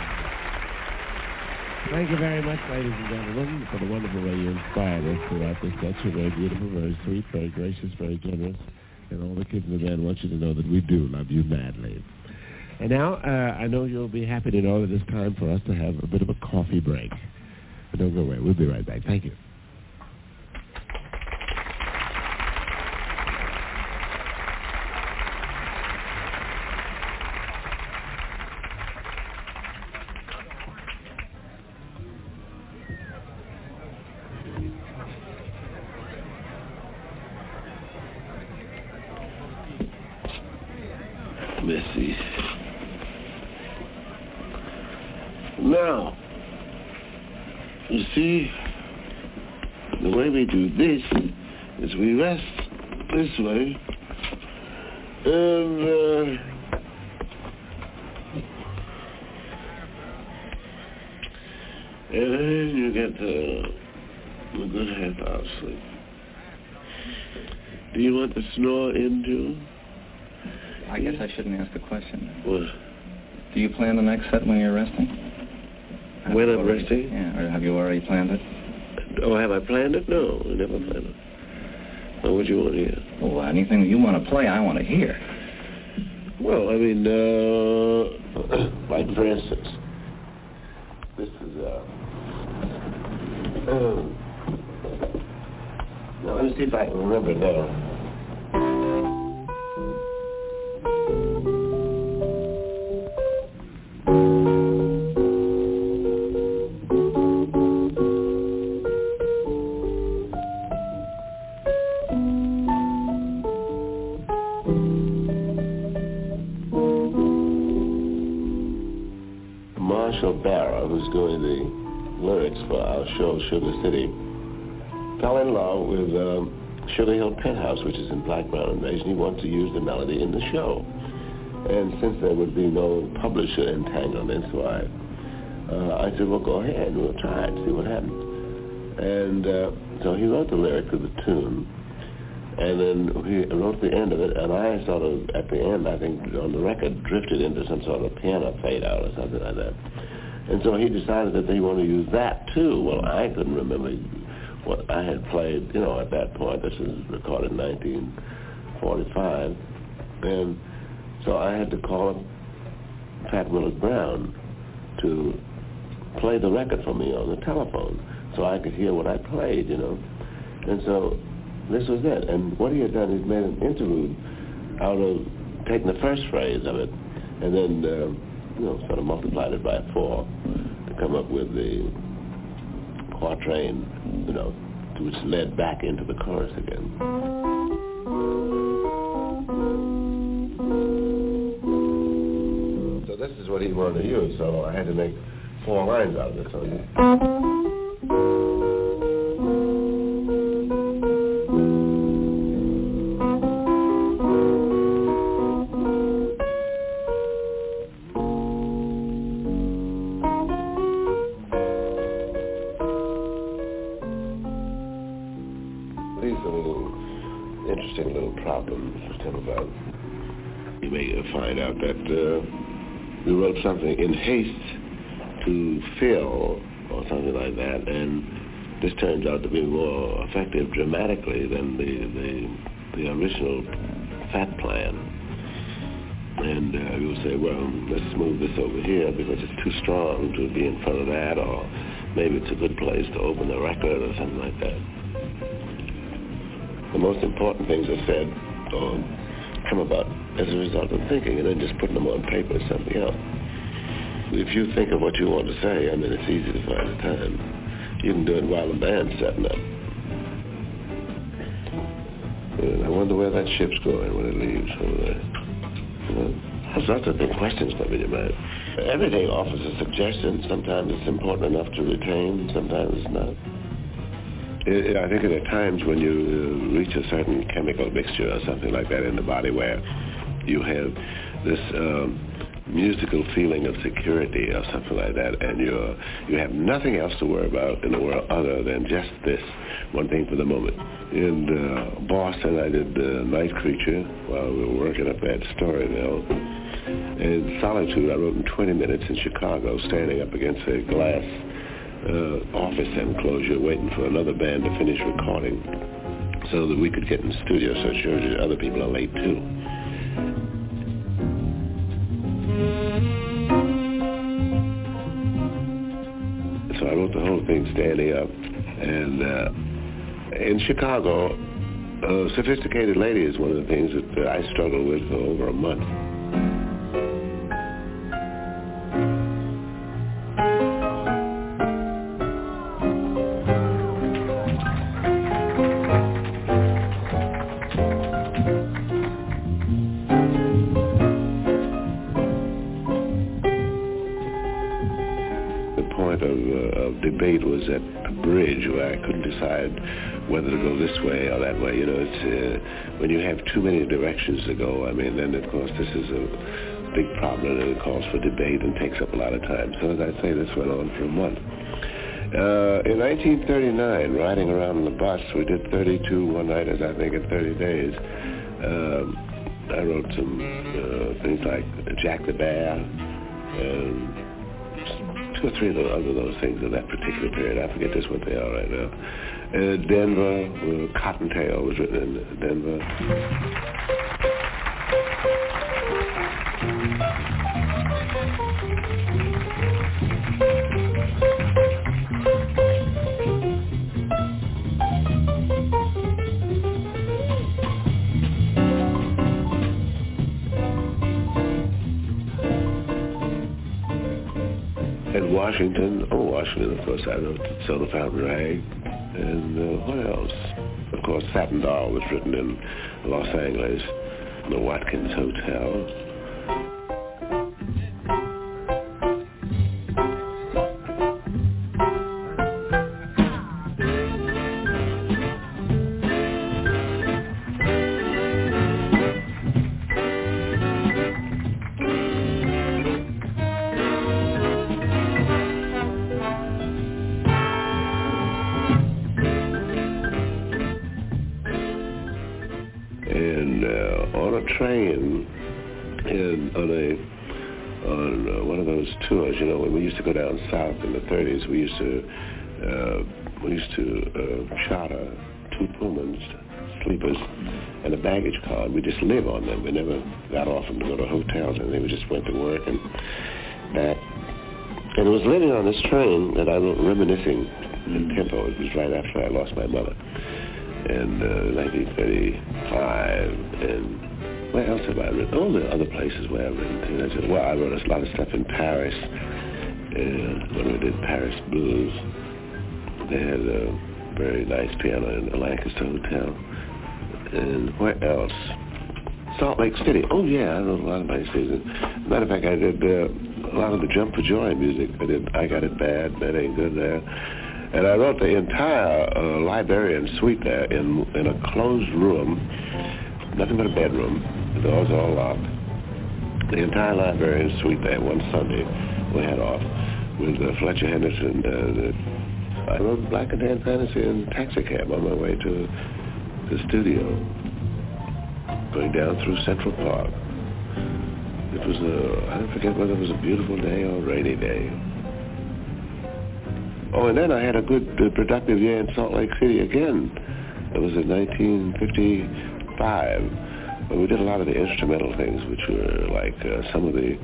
Thank you very much, ladies and gentlemen, for the wonderful way you inspired us throughout this. You're very beautiful, very sweet, very gracious, very generous. And all the kids in the band want you to know that we do love you madly. And now, uh, I know you'll be happy to know that it's time for us to have a bit of a coffee break. But don't go away. We'll be right back. Thank you. Missy. Now, you see, the way we do this is we rest this way, and uh, and then you get uh, a good half hour sleep. Do you want to snore into? I guess I shouldn't ask the question. What? Do you plan the next set when you're resting? When I'm already- resting? Yeah, or have you already planned it? Oh, have I planned it? No, I never planned it. What would you want to hear? Well, anything that you want to play, I want to hear. Well, I mean, uh, like for instance, this is uh, uh, now let me see if I can remember now. Who's doing the lyrics for our show, Sugar City, fell in love with um, Sugar Hill Penthouse, which is in Black Brown and Beige. He wanted to use the melody in the show. And since there would be no publisher entanglement, so I, uh, I said, well, go ahead. We'll try it, see what happens. And uh, so he wrote the lyric to the tune. And then he wrote the end of it, and I sort of, at the end, I think, on the record, drifted into some sort of piano fade out or something like that. And so he decided that he wanted to use that too. Well, I couldn't remember what I had played, you know, at that point. This was recorded in 1945. And so I had to call up Pat Willis Brown to play the record for me on the telephone so I could hear what I played, you know. And so this was it. And what he had done, he'd made an interlude out of taking the first phrase of it and then, uh, know, sort of multiplied it by four to come up with the quatrain, you know, which led back into the chorus again. So this is what he wanted to use, so I had to make four lines out of it. So yeah. Something in haste to fill or something like that, and this turns out to be more effective dramatically than the the, the original fat plan. And uh, you'll say, well, let's move this over here because it's too strong to be in front of that, or maybe it's a good place to open the record or something like that. The most important things are said or come about as a result of thinking, and then just putting them on paper is something else if you think of what you want to say, I mean, it's easy to find the time. You can do it while the band's setting up. And I wonder where that ship's going when it leaves over there. You there's lots of big questions come in your mind. Everything offers a suggestion. Sometimes it's important enough to retain. Sometimes it's not. It, I think there are times when you reach a certain chemical mixture or something like that in the body where you have this um, musical feeling of security or something like that, and you you have nothing else to worry about in the world other than just this one thing for the moment. In uh, Boston, I did uh, Night Creature while we were working up at Storyville. In Solitude, I wrote in 20 minutes in Chicago, standing up against a glass uh, office enclosure, waiting for another band to finish recording so that we could get in the studio so it shows you other people are late too. So I wrote the whole thing standing up. And uh, in Chicago, a sophisticated lady is one of the things that I struggled with for over a month. Whether to go this way or that way. You know, it's uh, when you have too many directions to go. I mean, then of course this is a big problem and it calls for debate and takes up a lot of time. So as I say, this went on for a month. Uh, in 1939, riding around in the bus, we did 32 one-nighters, I think, in 30 days. Um, I wrote some uh, things like Jack the Bear, and two or three other those things in that particular period. I forget just what they are right now uh, Denver, uh, Cottontail was written in Denver. In Washington, oh, Washington, of course, I wrote Soda Fountain Rag. And uh, what else? Of course, Satin Doll was written in Los Angeles, the Watkins Hotel. In the 30s, we used to uh, we used to uh, charter two Pullmans, sleepers, and a baggage car. We just live on them. We never got off them to go to hotels, and they just went to work and back. And it was living on this train that I was reminiscing in tempo. It was right after I lost my mother in uh, 1935, and where else have I written? All the other places where I've written things. well, I wrote a lot of stuff in Paris. Uh, when we did Paris Blues, they had a very nice piano in the Lancaster Hotel. And where else? Salt Lake City. Oh yeah, I wrote a lot of nice things. Matter of fact, I did uh, a lot of the Jump for Joy music. I did I Got It Bad, That Ain't Good There. And I wrote the entire uh, Liberian suite there in in a closed room, nothing but a bedroom the doors all locked. The entire Liberian suite there one Sunday we had off with uh, Fletcher Henderson. Uh, I rode Black and Tan Fantasy in taxicab on my way to the studio, going down through Central Park. It was a, I don't forget whether it was a beautiful day or a rainy day. Oh, and then I had a good, uh, productive year in Salt Lake City again. It was in 1955 we did a lot of the instrumental things, which were like uh, some of the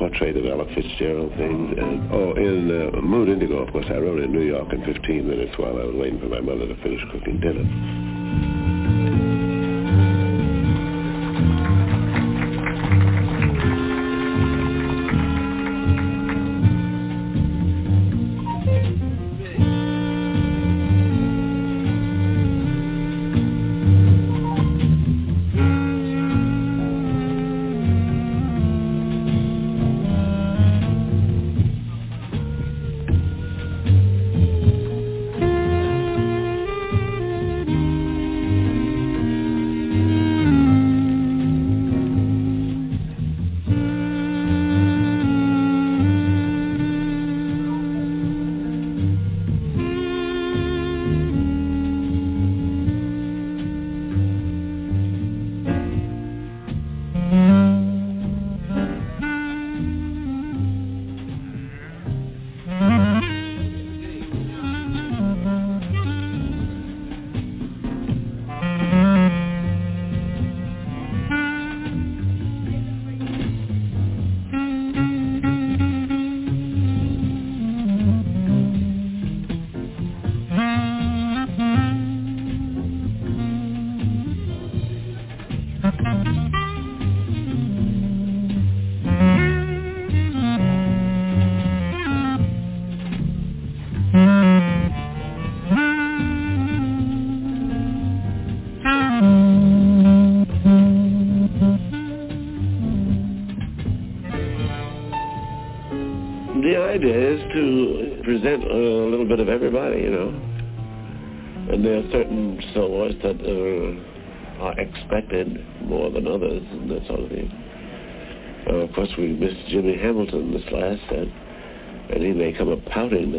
portrait of Ella Fitzgerald things. And, oh, in uh, Mood Indigo, of course, I wrote in New York in 15 minutes while I was waiting for my mother to finish cooking dinner.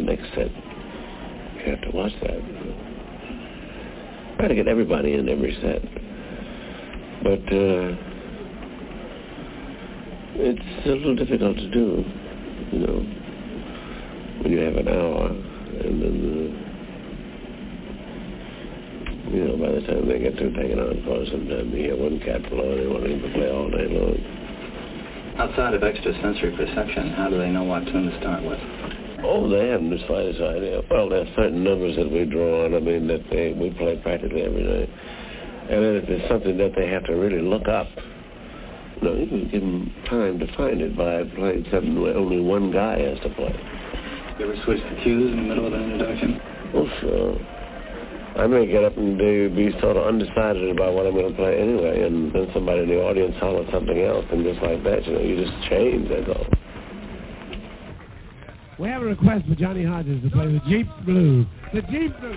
The next set. You have to watch that. Try to get everybody in every set. But uh, it's a little difficult to do, you know, when you have an hour and then, uh, you know, by the time they get to taking on for sometimes you hear one cat below they want to play all day long. Outside of extrasensory perception, how do they know what tune to start with? Oh, they haven't the slightest idea. Well, there are certain numbers that we draw on. I mean, that they we play practically every night, and then if it's something that they have to really look up, you know, you can give them time to find it by playing something where only one guy has to play. You ever switch the cues in the middle of an introduction? Oh, sure. I may get up and be sort of undecided about what I'm going to play anyway, and then somebody in the audience holler something else, and just like that, you know, you just change, that's all. We have a request for Johnny Hodges to play the Jeep Blues. The Jeep Blues.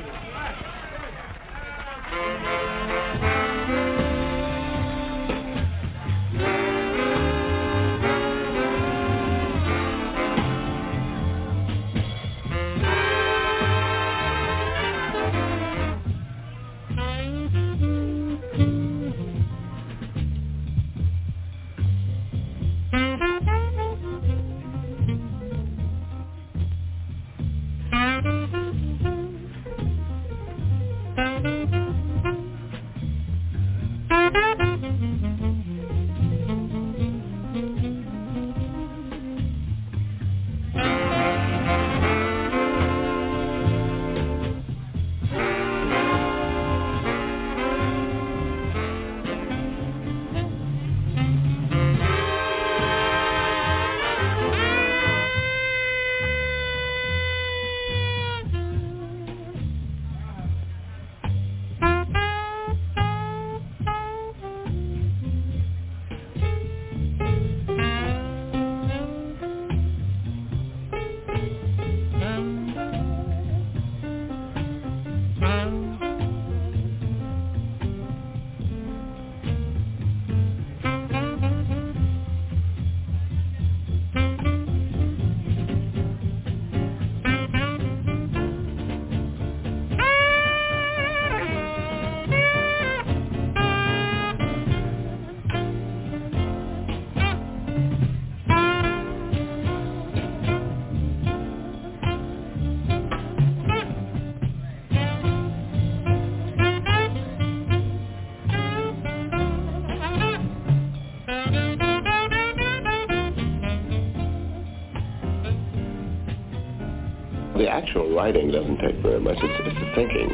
The actual writing doesn't take very much. It's, it's the thinking.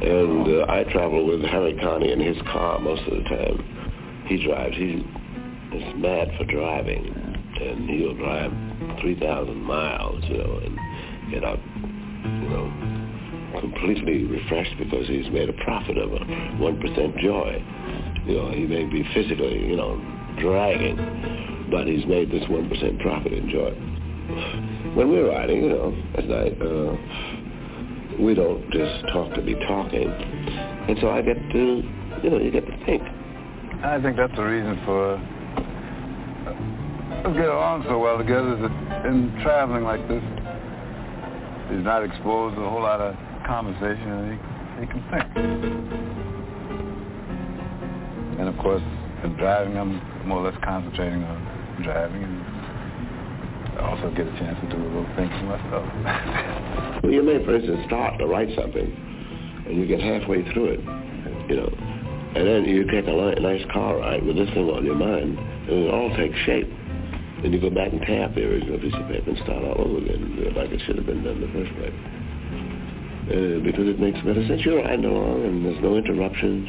And uh, I travel with Harry Carney in his car most of the time. He drives. He's, he's mad for driving. And he'll drive 3,000 miles, you know, and get out, you know, completely refreshed because he's made a profit of a 1% joy. You know, he may be physically, you know, dragging, but he's made this 1% profit in joy. When we're riding, you know, at night, uh, we don't just talk to be talking. And so I get to, you know, you get to think. I think that's the reason for us get along so well together is that in traveling like this, he's not exposed to a whole lot of conversation and he, he can think. And of course, in driving, I'm more or less concentrating on driving and I also get a chance to do a little thinking myself. well, you may, instance, start to write something and you get halfway through it, you know, and then you take a nice car ride with this thing on your mind and it all takes shape. Then you go back and tap the original piece of paper and start all over again like it should have been done the first place. Uh, because it makes better sense. You're riding along and there's no interruptions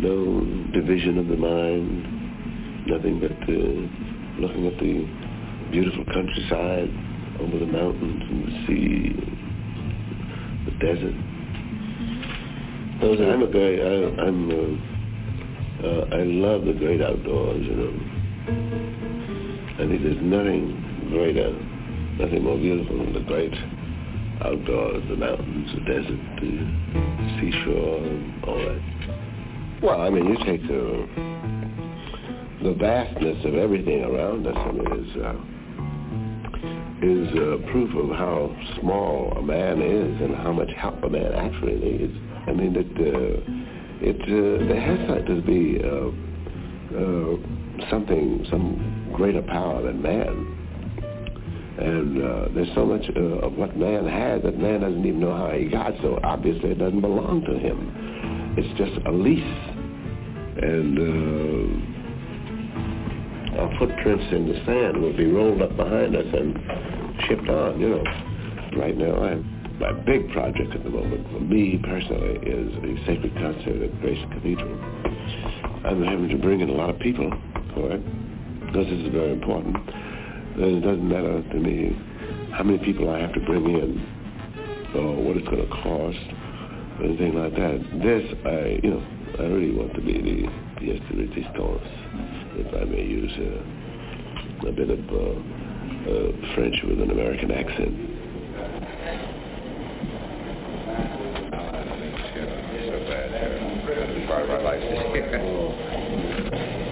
no division of the mind, nothing but uh, looking at the beautiful countryside over the mountains and the sea, the desert. Those I'm a guy. I, I'm. Uh, uh, I love the great outdoors. You know. I think there's nothing greater, nothing more beautiful than the great outdoors, the mountains, the desert, the seashore, and all that. Well, I mean, you take the the vastness of everything around us. I mean, is uh, is uh, proof of how small a man is and how much help a man actually needs. I mean, it uh, it uh, there has to be uh, uh, something, some greater power than man. And there's so much of what man has that man doesn't even know how he got. So obviously, it doesn't belong to him. It's just a lease and our footprints in the sand will be rolled up behind us and shipped on, you know. Right now, I'm, my big project at the moment, for me personally, is a sacred concert at Grace Cathedral. I'm having to bring in a lot of people for it, because this is very important. And It doesn't matter to me how many people I have to bring in, or what it's going to cost, or anything like that. This, I, you know, I really want to be the pièce de résistance, if I may use a, a bit of uh, uh, French with an American accent.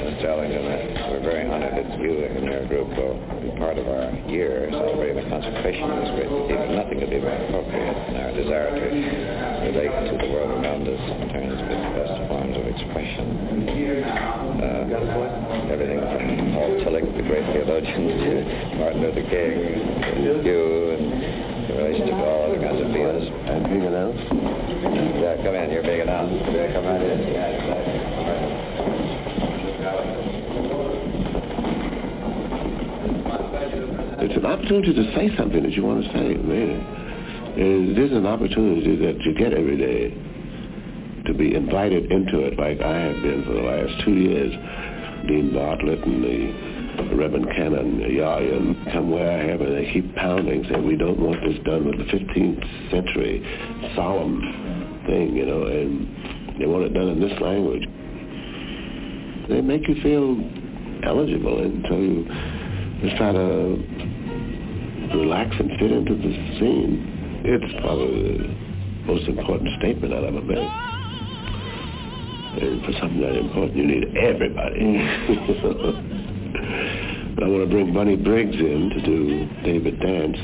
Just telling them that we're very honored that you and your group will be part of our year celebrating the consecration of this great cathedral. Nothing could be more appropriate in our desire to relate to the world around us in terms of its best forms of expression. Uh, everything from Paul Tillich, the great theologian, to Martin Luther King, and you, and the relation to all the kinds of feelings. And being announced? Yeah, come in. You're being announced. Come right in. Yeah, It's an opportunity to say something that you want to say, really. And this is an opportunity that you get every day to be invited into it like I have been for the last two years. Dean Bartlett and the Reverend Canon uh, Yaryan come where I have and they keep pounding saying we don't want this done with the 15th century solemn thing, you know, and they want it done in this language. They make you feel eligible until you just try to relax and fit into the scene. It's probably the most important statement I've ever made. And for something that important, you need everybody. I want to bring Bunny Briggs in to do David Dance.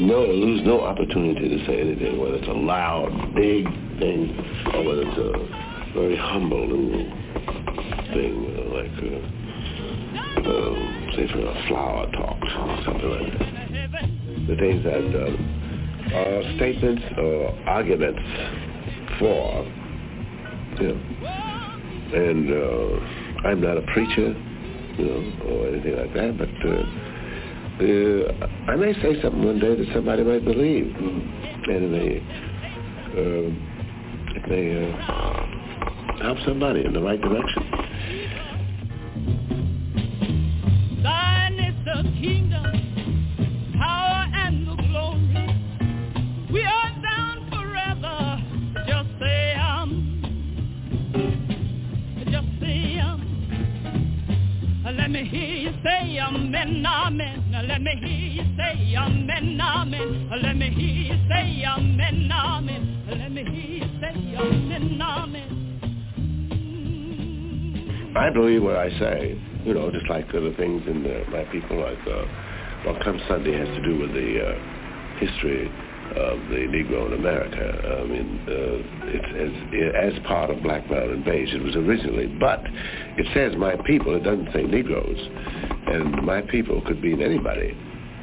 No, lose no opportunity to say anything, whether it's a loud, big thing, or whether it's a very humble little thing, you know, like, uh, uh, say, for a flower talk, something like that the things that uh, are statements or arguments for, know. And uh, I'm not a preacher, you know, or anything like that, but uh, uh, I may say something one day that somebody might believe, mm-hmm. and it may, uh, it may uh, help somebody in the right direction. Thine is the kingdom, Let me hear you say amen, amen. Let me hear you say amen, amen. Let me hear you say amen, amen. Let me hear you say amen, amen. I believe what I say. You know, just like the things in the, my people, like uh, well, come Sunday has to do with the uh, history of the Negro in America. I mean, uh, it's as, as part of Black, Brown, and Beige. It was originally, but it says my people. It doesn't say Negroes, and my people could mean anybody.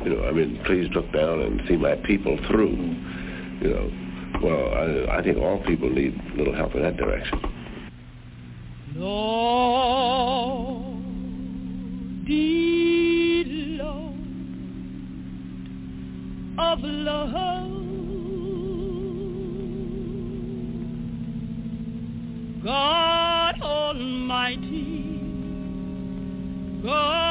You know, I mean, please look down and see my people through. You know, well, I, I think all people need a little help in that direction. Dear of love. God Almighty, God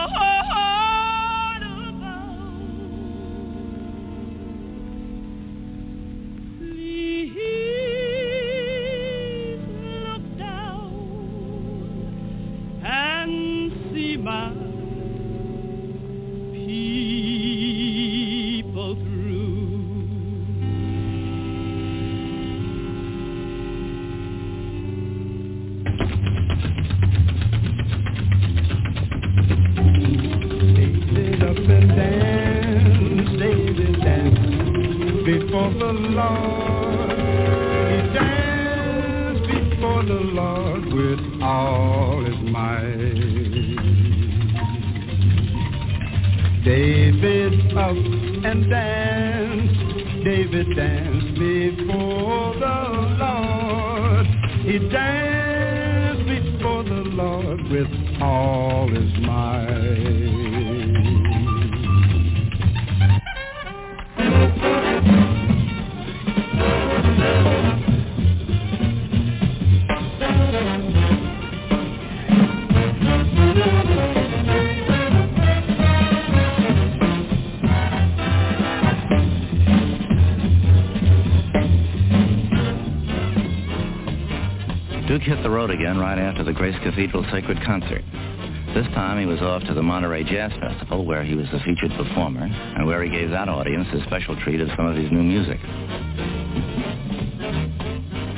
featured performer and where he gave that audience a special treat of some of his new music.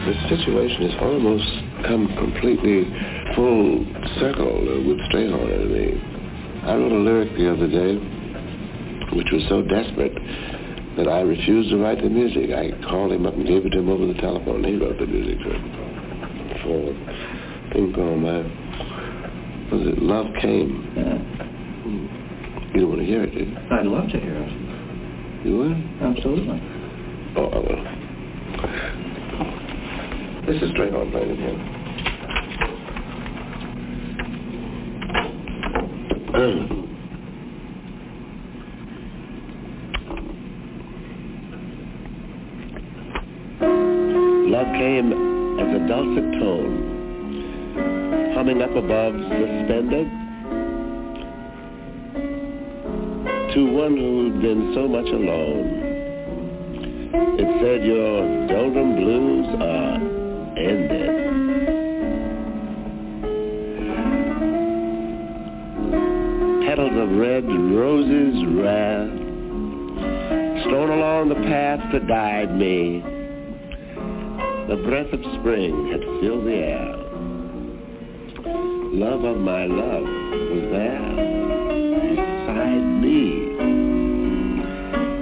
The situation has almost come completely full circle uh, with Strayhorn and me. I wrote a lyric the other day which was so desperate that I refused to write the music. I called him up and gave it to him over the telephone. He wrote the music for, for a thing called my, was it Love Came? Yeah. You don't want to hear it, do you? I'd love to hear it. You would? Absolutely. Oh, I will. This is Strayhorn playing again. Love came as a dulcet tone, humming up above, suspended, to one who'd been so much alone. It said your doldrum blues are ended. Petals of red roses rare, strewn along the path that guide me. The breath of spring had filled the air. Love of my love was there beside me.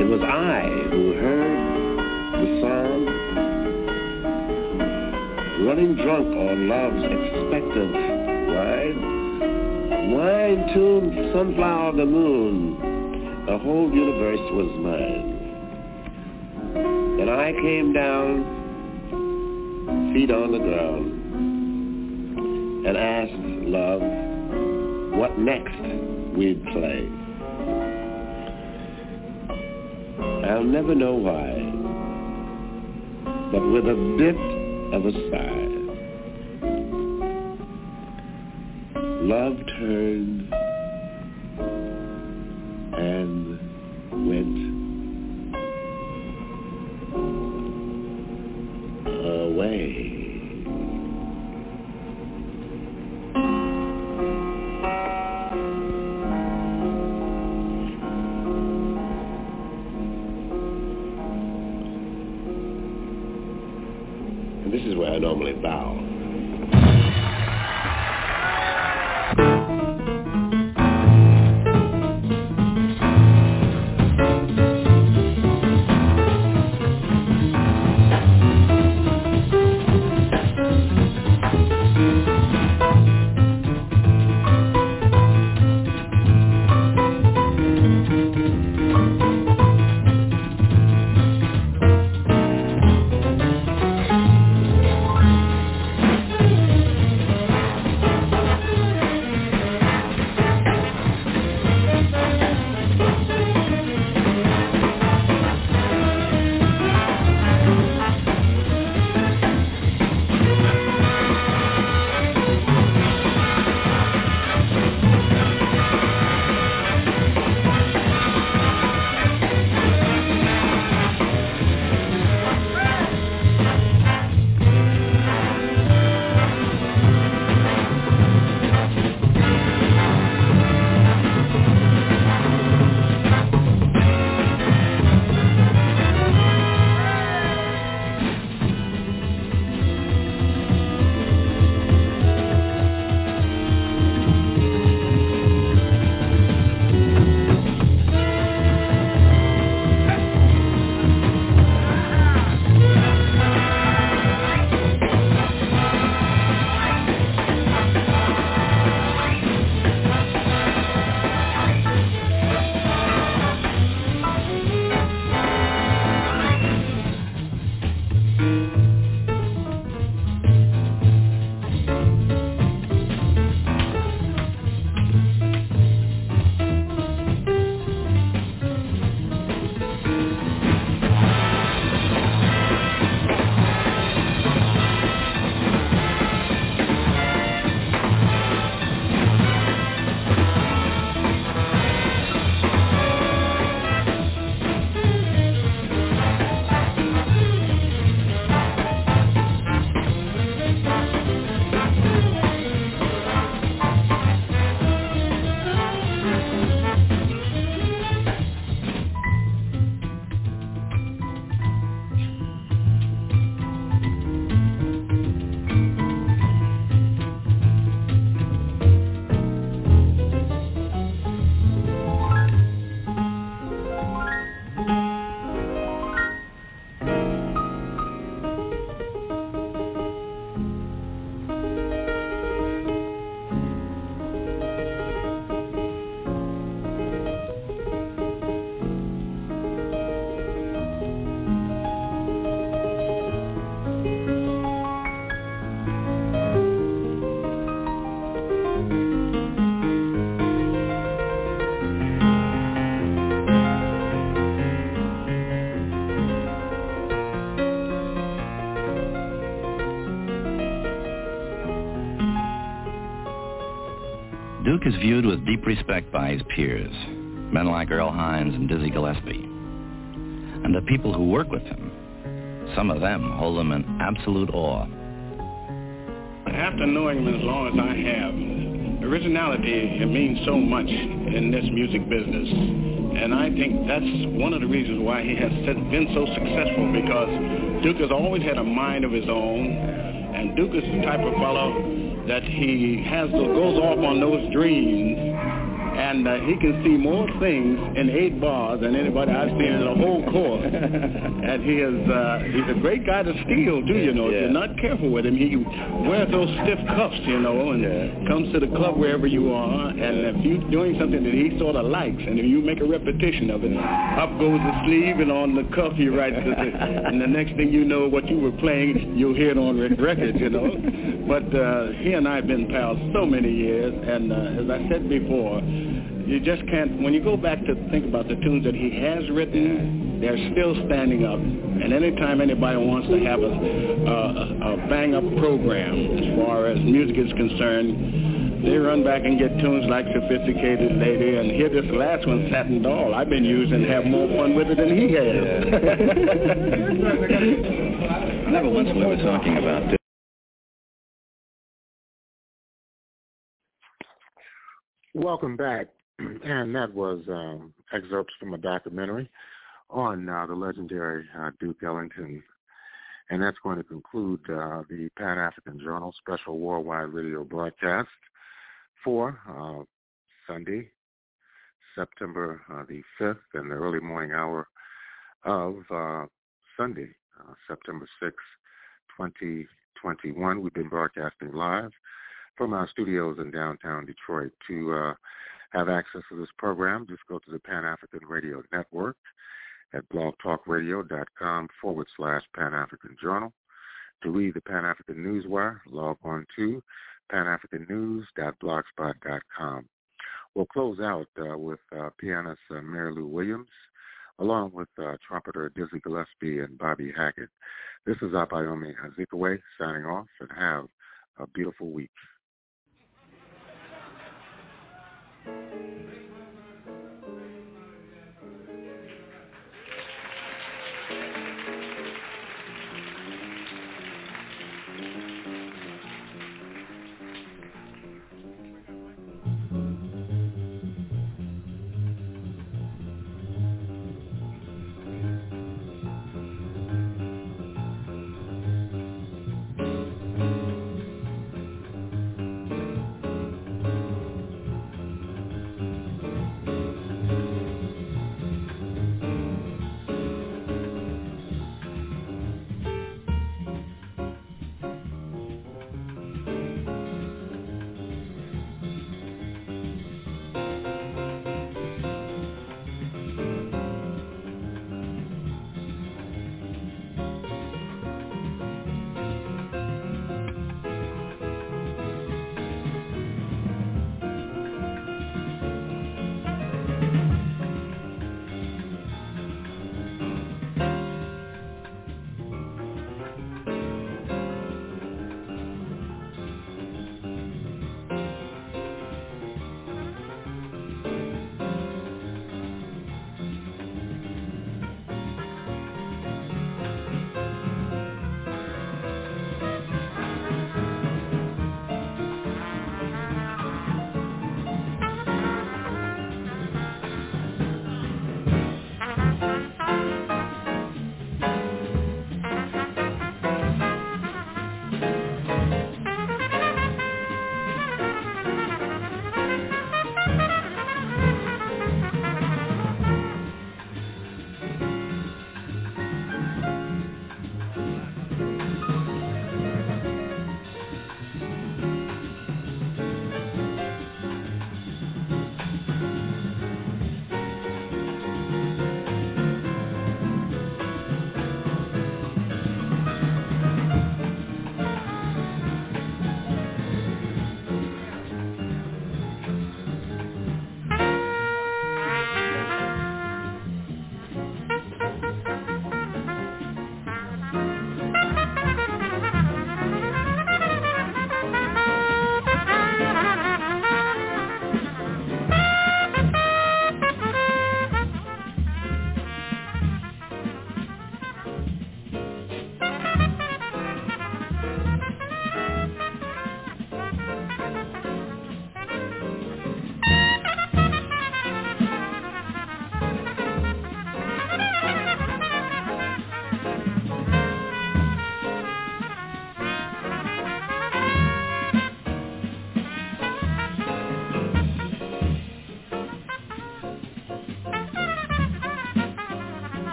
It was I who heard the song, running drunk on love's expectant wine. Wine tuned sunflower the moon, the whole universe was mine. And I came down, feet on the ground, and asked love what next we'd play. I'll never know why. But with a bit of a sigh, love turned and went away. Duke is viewed with deep respect by his peers, men like Earl Hines and Dizzy Gillespie. And the people who work with him, some of them hold him in absolute awe. After knowing him as long as I have, originality it means so much in this music business. And I think that's one of the reasons why he has been so successful because Duke has always had a mind of his own. And Duke is the type of fellow that he has goes off on those dreams and uh, he can see more things in eight bars than anybody I've seen in the whole course. and he is uh, he's a great guy to steal too, you know. Yeah. If you're not careful with him, he wears those stiff cuffs, you know, and Yeah. comes to the club wherever you are. And if you're doing something that he sort of likes, and if you make a repetition of it, up goes the sleeve, and on the cuff he writes it. and the next thing you know, what you were playing, you'll hear it on rec- record, you know. But uh, he and I have been pals so many years, and uh, as I said before, you just can't, when you go back to think about the tunes that he has written, they're still standing up. And anytime anybody wants to have a, a, a bang-up program as far as music is concerned, they run back and get tunes like Sophisticated Lady and hear this last one, Satin Doll, I've been using and have more fun with it than he has. Never once we were talking about this. Welcome back. And that was um, excerpts from a documentary on uh, the legendary uh, Duke Ellington. And that's going to conclude uh, the Pan African Journal special worldwide radio broadcast for uh, Sunday, September uh, the 5th, in the early morning hour of uh, Sunday, September 6th, 2021. We've been broadcasting live from our studios in downtown Detroit. To have access to this program, just go to the Pan African Radio Network at blogtalkradio.com forward slash Pan African Journal. To read the Pan African Newswire, log on to panafricannews.blogspot.com. We'll close out uh, with uh, pianist uh, Mary Lou Williams, along with uh, trumpeter Dizzy Gillespie and Bobby Hackett. This is Abayomi Azikiwe signing off, and have a beautiful week.